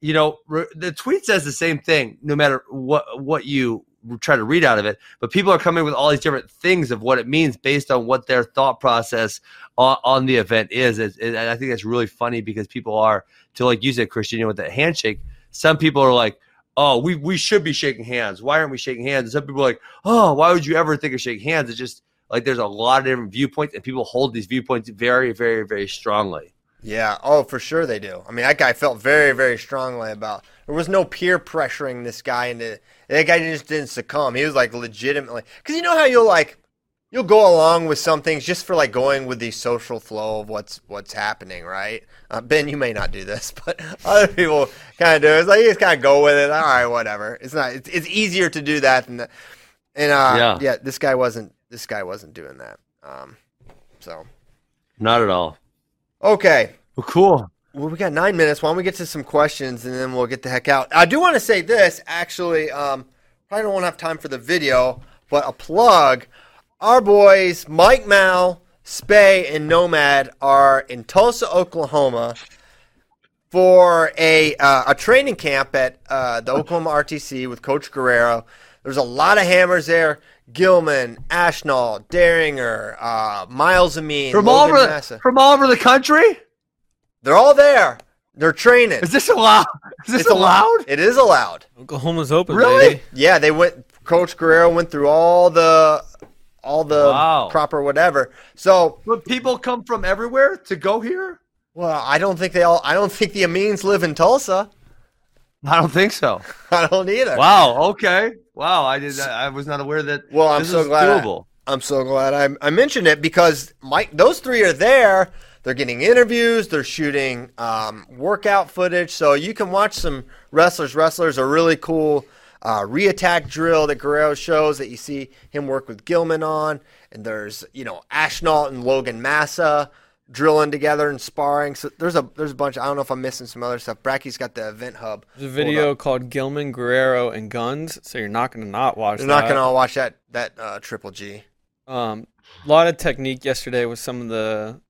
you know, re- the tweet says the same thing, no matter what what you try to read out of it. But people are coming with all these different things of what it means based on what their thought process on, on the event is. And I think that's really funny because people are to like you said, Christian, you know, with that handshake. Some people are like, "Oh, we we should be shaking hands. Why aren't we shaking hands?" And some people are like, "Oh, why would you ever think of shaking hands?" It's just like there's a lot of different viewpoints, and people hold these viewpoints very, very, very strongly. Yeah. Oh, for sure they do. I mean, that guy felt very, very strongly about. There was no peer pressuring this guy into. That guy just didn't succumb. He was like legitimately. Because you know how you'll like, you'll go along with some things just for like going with the social flow of what's what's happening, right? Uh, ben, you may not do this, but other people kind of do. It's like you just kind of go with it. All right, whatever. It's not. It's, it's easier to do that than. The, and uh, Yeah. yeah, this guy wasn't. This guy wasn't doing that. Um, so Not at all. okay. Well, cool. Well, we got nine minutes. Why don't we get to some questions and then we'll get the heck out? I do want to say this, actually. Um, probably don't want to have time for the video, but a plug. Our boys, Mike Mal, Spay, and Nomad, are in Tulsa, Oklahoma for a uh, a training camp at uh, the Oklahoma RTC with Coach Guerrero. There's a lot of hammers there. Gilman, Ashnault, Daringer, uh, Myles Amine, From all over the, Massa. from all over the country. They're all there. They're training. Is this allowed? Is this It's al- allowed? It is allowed. Oklahoma's open, Really? baby. Yeah, they went. Coach Guerrero went through all the, all the Wow. proper whatever. So, But people come from everywhere to go here. well, I don't think they all. I don't think the Amines live in Tulsa. I don't think so. I don't either. Wow. Okay. Wow. I did. I was not aware that. Well, I'm this so is glad. I- Doable. I'm so glad I, I mentioned it because Mike, those three are there. They're getting interviews. They're shooting um, workout footage, so you can watch some wrestlers. Wrestlers are really cool uh, reattack drill that Guerrero shows that you see him work with Gilman on, and there's you know Ashnault and Logan Massa drilling together and sparring. So there's a there's a bunch. I don't know if I'm missing some other stuff. Bracky's got the event hub. There's a video called Gilman, Guerrero, and Guns, so you're not going to not watch You're that. not gonna watch that that uh, Triple G. Um, a lot of technique yesterday with some of the,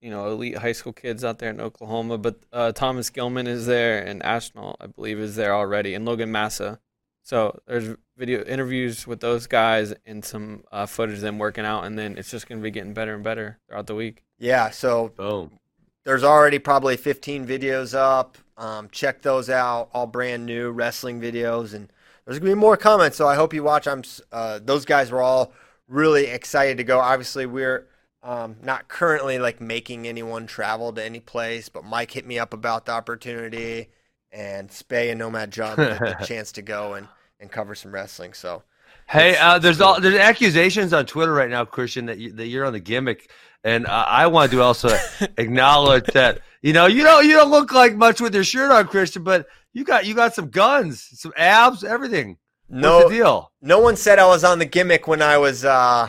you know, elite high school kids out there in Oklahoma. But uh, Thomas Gilman is there, and Ashnault, I believe, is there already, and Logan Massa. So there's video interviews with those guys and some uh, footage of them working out, and then it's just going to be getting better and better throughout the week. Yeah, so Boom. there's already probably 15 videos up. Um, check those out, all brand new wrestling videos, and there's gonna be more coming. So I hope you watch. I'm uh, those guys were all really excited to go. Obviously, we're um, not currently like making anyone travel to any place, but Mike hit me up about the opportunity, and Spay and Nomad John had the chance to go and and cover some wrestling. So Hey, uh, there's all there's accusations on Twitter right now, Christian, that you, that you're on the gimmick, and uh, I want to also acknowledge that you know you don't you don't look like much with your shirt on, Christian, but you got you got some guns, some abs, everything. no, deal? No one said I was on the gimmick when I was uh,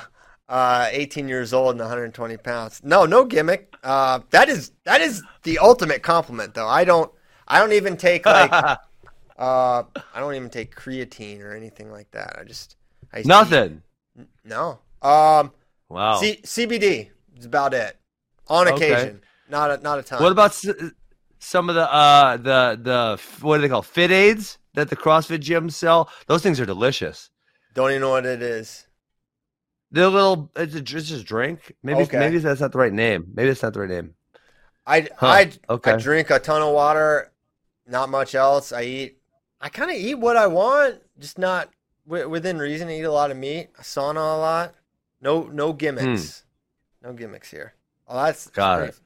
uh, 18 years old and 120 pounds. No, no gimmick. Uh, that is that is the ultimate compliment, though. I don't I don't even take like uh, I don't even take creatine or anything like that. I just I Nothing. eat- no. Um, Wow. C- CBD is about it. On Okay. occasion, not a, not a ton. what about c- some of the uh the the what do they call FitAids that the CrossFit gyms sell? Those things are delicious. Don't even know what it is. They're little. It's, a, it's just a drink. Maybe Okay. maybe that's not the right name. Maybe that's not the right name. I Huh, I okay. I drink a ton of water, not much else. I eat. I kind of eat what I want, just not wi- within reason. I eat a lot of meat. I sauna a lot. No no gimmicks. No gimmicks here. Oh, that's Hmm. Got great. it.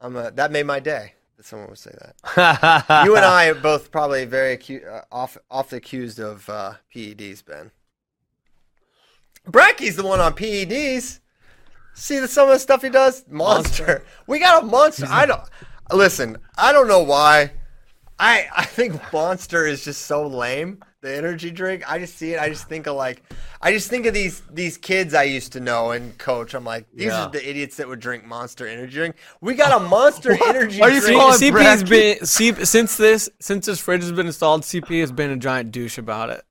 I'm a, that made my day. That someone would say that. you and I are both probably very acu- uh, off off accused of uh, PEDs, Ben. Bracky's the one on PEDs. See the, some of the stuff he does? Monster. We got a monster. I don't listen. I don't know why. I I think Monster is just so lame. The energy drink. I just see it. I just think of like. I just think of these these kids I used to know and coach. I'm like, these Yeah. are the idiots that would drink Monster energy drink. We got a Monster energy Are you drink. calling CP has been C, since this since this fridge has been installed. CP has been a giant douche about it.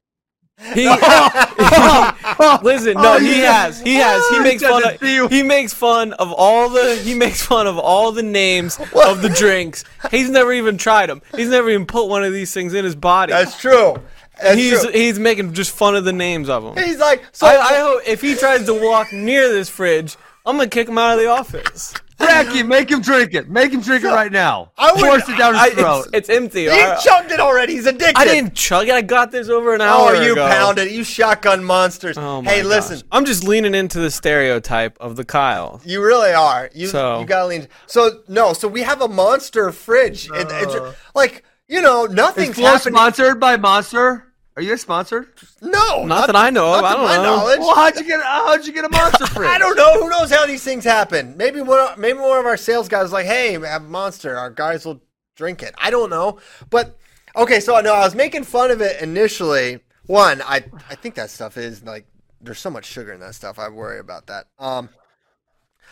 He, listen, no, Oh, he you- has, he has. He makes fun of, he makes fun of all the, he makes fun of all the names of the drinks. He's never even tried them. He's never even put one of these things in his body. That's true. That's he's true. he's making just fun of the names of them. He's like, so I, I hope if he tries to walk near this fridge, I'm gonna kick him out of the office. Bracky, make him drink it. Make him drink it right now. I would- Force it down his I, throat. it's, it's empty. he I, chugged it already. He's addicted. I didn't chug it. I got this over an hour Oh, you ago. pounded it. You shotgun monsters. Oh my hey, gosh. listen. I'm just leaning into the stereotype of the Kyle. You really are. You So- you gotta lean. So no. So we have a monster fridge. It- it's Uh. like you know Is nothing's Flo happening. sponsored by Monster? Are you guys sponsored? no, Not that I know of. not I to don't my know. knowledge. Well, how'd you get? How'd you get a Monster fridge? I don't know. Who knows how these things happen? Maybe one. Of, maybe one of our sales guys was like, "Hey, we have Monster. Our guys will drink it." I don't know. But okay, so no, I was making fun of it initially. One, I I think that stuff is like there's so much sugar in that stuff. I worry about that. Um.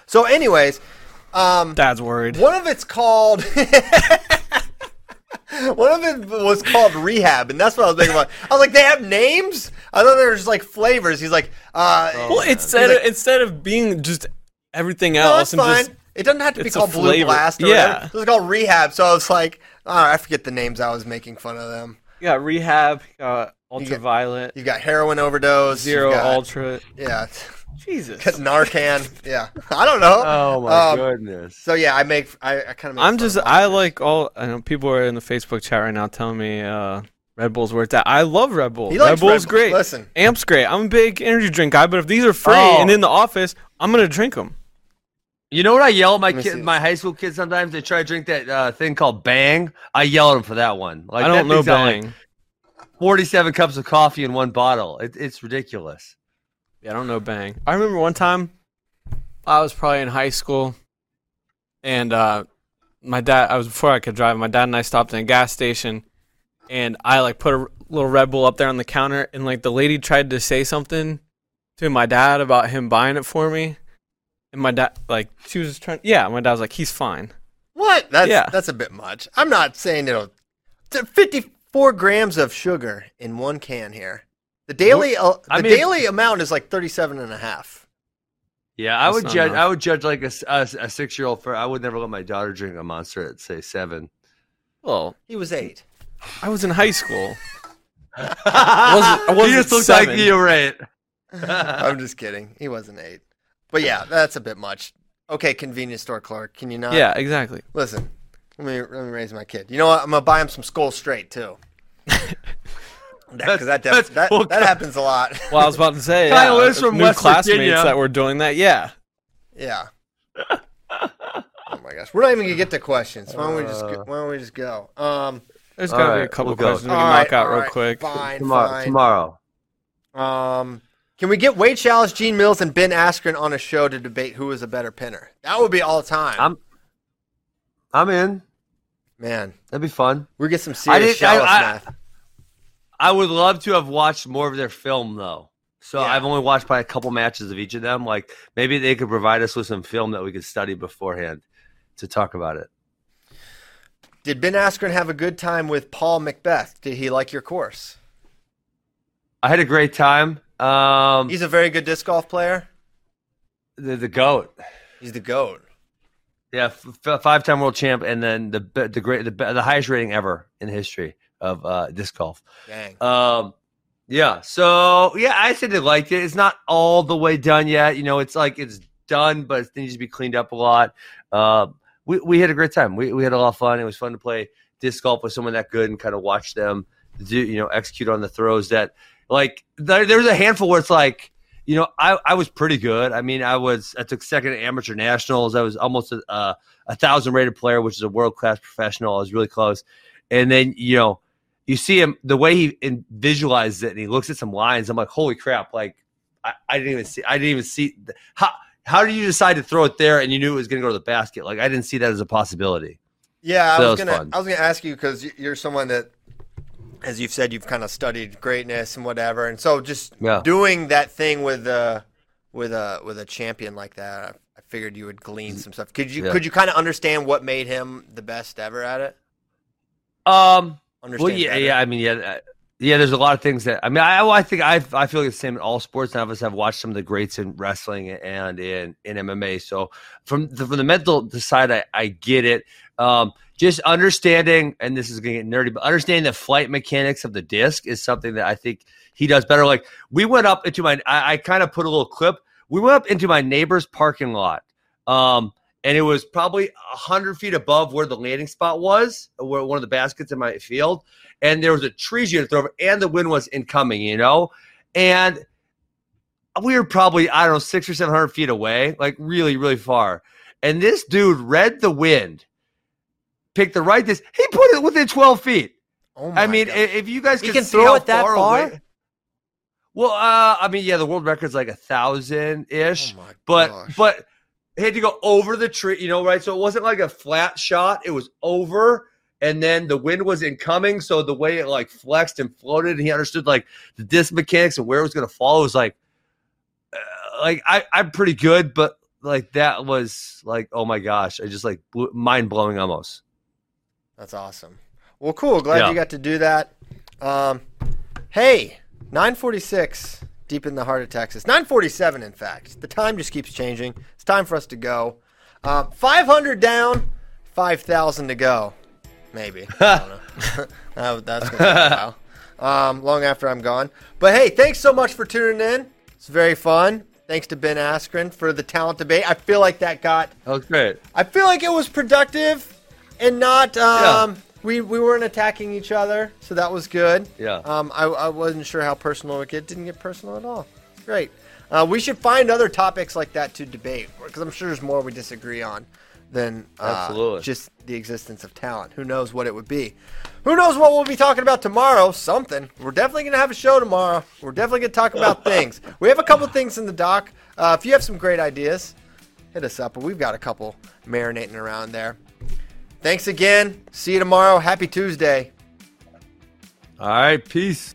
So, anyways, um, Dad's worried. one of it's called. One of it was called Rehab, and that's what I was thinking about. I was like, they have names? I thought there was like flavors. He's like, uh, Well, instead of like- instead of being just everything else that's and fine. just it doesn't have to be called Blue. Blast or Yeah. whatever. It was called Rehab, so I was like, oh, I forget the names I was making fun of them. You got rehab, you got got- ultraviolet, You've got heroin overdose. zero you've got, ultra. Yeah. Jesus. got Narcan. Yeah. I don't know. Oh my Um, goodness. So yeah, I make I, I kind of. I'm just I like all I know people are in the Facebook chat right now telling me uh Red Bull's where it's at. I love Red Bull. He Red Bull's Red Bull. great. Listen. Amp's great. I'm a big energy drink guy, but if these are free Oh. and in the office, I'm gonna drink them. You know what I yell at my kid, my high school kids sometimes? They try to drink that uh, thing called Bang. I yell at them for that one. Like I don't know thing's like, Bang. 47 cups of coffee in one bottle. It, it's ridiculous. Yeah, I don't know Bang. I remember one time I was probably in high school and uh my dad I was before I could drive, my dad and I stopped in a gas station and I like put a little Red Bull up there on the counter and like the lady tried to say something to my dad about him buying it for me. And my dad like she was trying yeah, my dad was like, He's fine. What? That's Yeah. that's a bit much. I'm not saying it'll. It's 54 grams of sugar in one can here. The daily uh, the I mean- daily amount is like 37 and a half. Yeah, I That's would not judge. enough. I would judge like a, six year old for. I would never let my daughter drink a monster at say seven. Well, He was eight. I was in high school. I I wasn't you just look seven. like you were eight. I'm just kidding. He wasn't eight. But yeah, that's a bit much. Okay, convenience store clerk, can you not? yeah, exactly. Listen, let me let me raise my kid. You know what? I'm gonna buy him some Skoal Straight too. Because that, That's- that, well, that happens a lot. Well, I was about to say, Kyle is from new West classmates Virginia. that were doing that. Yeah, Yeah. Oh my gosh, we're not even gonna get to questions. Why don't we just go, why don't we just go? Um, there's All got to be a couple we'll go. questions we all can right, knock out real right, quick. Fine, tomorrow. fine. Tomorrow. Um, can we get Wade Schalles, Gene Mills, and Ben Askren on a show to debate who is a better pinner? That would be all time. I'm. I'm in. Man, That'd be fun. we get some serious I- I- math. I would love to have watched more of their film though. So Yeah. I've only watched probably a couple matches of each of them. Like maybe they could provide us with some film that we could study beforehand to talk about it. Did Ben Askren have a good time with Paul McBeth? Did he like your course? I had a great time. Um, He's a very good disc golf player. the, the goat. He's the goat. Yeah, f- five-time world champ, and then the the great the, the highest rating ever in the history of uh, disc golf. Dang. Um, yeah. So yeah, I said they liked it. It's not all the way done yet. You know, it's like it's done, but it needs to be cleaned up a lot. Uh, we we had a great time. We we had a lot of fun. It was fun to play disc golf with someone that good and kind of watch them do you know execute on the throws that like there, there was a handful where it's like you know I, I was pretty good. I mean i was i took second at amateur nationals. I was almost a, a, a thousand rated player which is a world class professional. I was really close. And then you know you see him the way he in, visualizes it and he looks at some lines i'm like holy crap like I, I didn't even see i didn't even see how how did you decide to throw it there and you knew it was going to go to the basket? Like i didn't see that as a possibility. Yeah, So I was was gonna fun. I was gonna ask you because you're someone that, as you've said, you've kind of studied greatness and whatever, and so just Yeah. doing that thing with a with a with a champion like that, I, I figured you would glean some stuff. Could you Yeah. could you kind of understand what made him the best ever at it? um Understand Well, yeah, better? yeah. I mean, yeah, yeah. There's a lot of things that I mean. I, I think I I feel like the same in all sports. None of us have watched some of the greats in wrestling and in in MMA. So from the, from the mental side, I, I get it. Um, just understanding, and this is going to get nerdy, but understanding the flight mechanics of the disc is something that I think he does better. Like we went up into my, I, I kind of put a little clip. We went up into my neighbor's parking lot. Um, and it was probably a hundred feet above where the landing spot was, where one of the baskets in my field, and there was a tree you had to throw over, and the wind was incoming, you know, and we were probably I don't know six or seven hundred feet away, like really, really far, and this dude read the wind, picked the right this, he put it within twelve feet. Oh my I mean, God. if you guys can see throw it that far far? away- well, uh, I mean, yeah, the world record's like a thousand ish Oh my but gosh. but he had to go over the tree, you know, right? So it wasn't like a flat shot; it was over, and then the wind was incoming. So the way it like flexed and floated, and he understood like the disc mechanics and where it was going to fall. It was like, uh, like I I'm pretty good, but like that was like oh my gosh, I just like blew, mind blowing almost. That's awesome. Well, cool. Glad Yeah. you got to do that. Um, hey, 946 deep in the heart of Texas. 947, in fact. The time just keeps changing. It's time for us to go. Um, 500 down, 5,000 to go. Maybe. I don't know. That's going to take a while. Um, long after I'm gone. But hey, thanks so much for tuning in. It's very fun. Thanks to Ben Askren for the talent debate. I feel like that got That was great. I feel like it was productive and not um we we weren't attacking each other, so that was good. Yeah. Um I, I wasn't sure how personal it get. Didn't get personal at all. Great. Uh, we should find other topics like that to debate because I'm sure there's more we disagree on than uh, Absolutely. just the existence of talent. Who knows what it would be? Who knows what we'll be talking about tomorrow? Something. We're definitely going to have a show tomorrow. We're definitely going to talk about things. We have a couple things in the doc. Uh, if you have some great ideas, hit us up. But we've got a couple marinating around there. Thanks again. See you tomorrow. Happy Tuesday. All right, peace.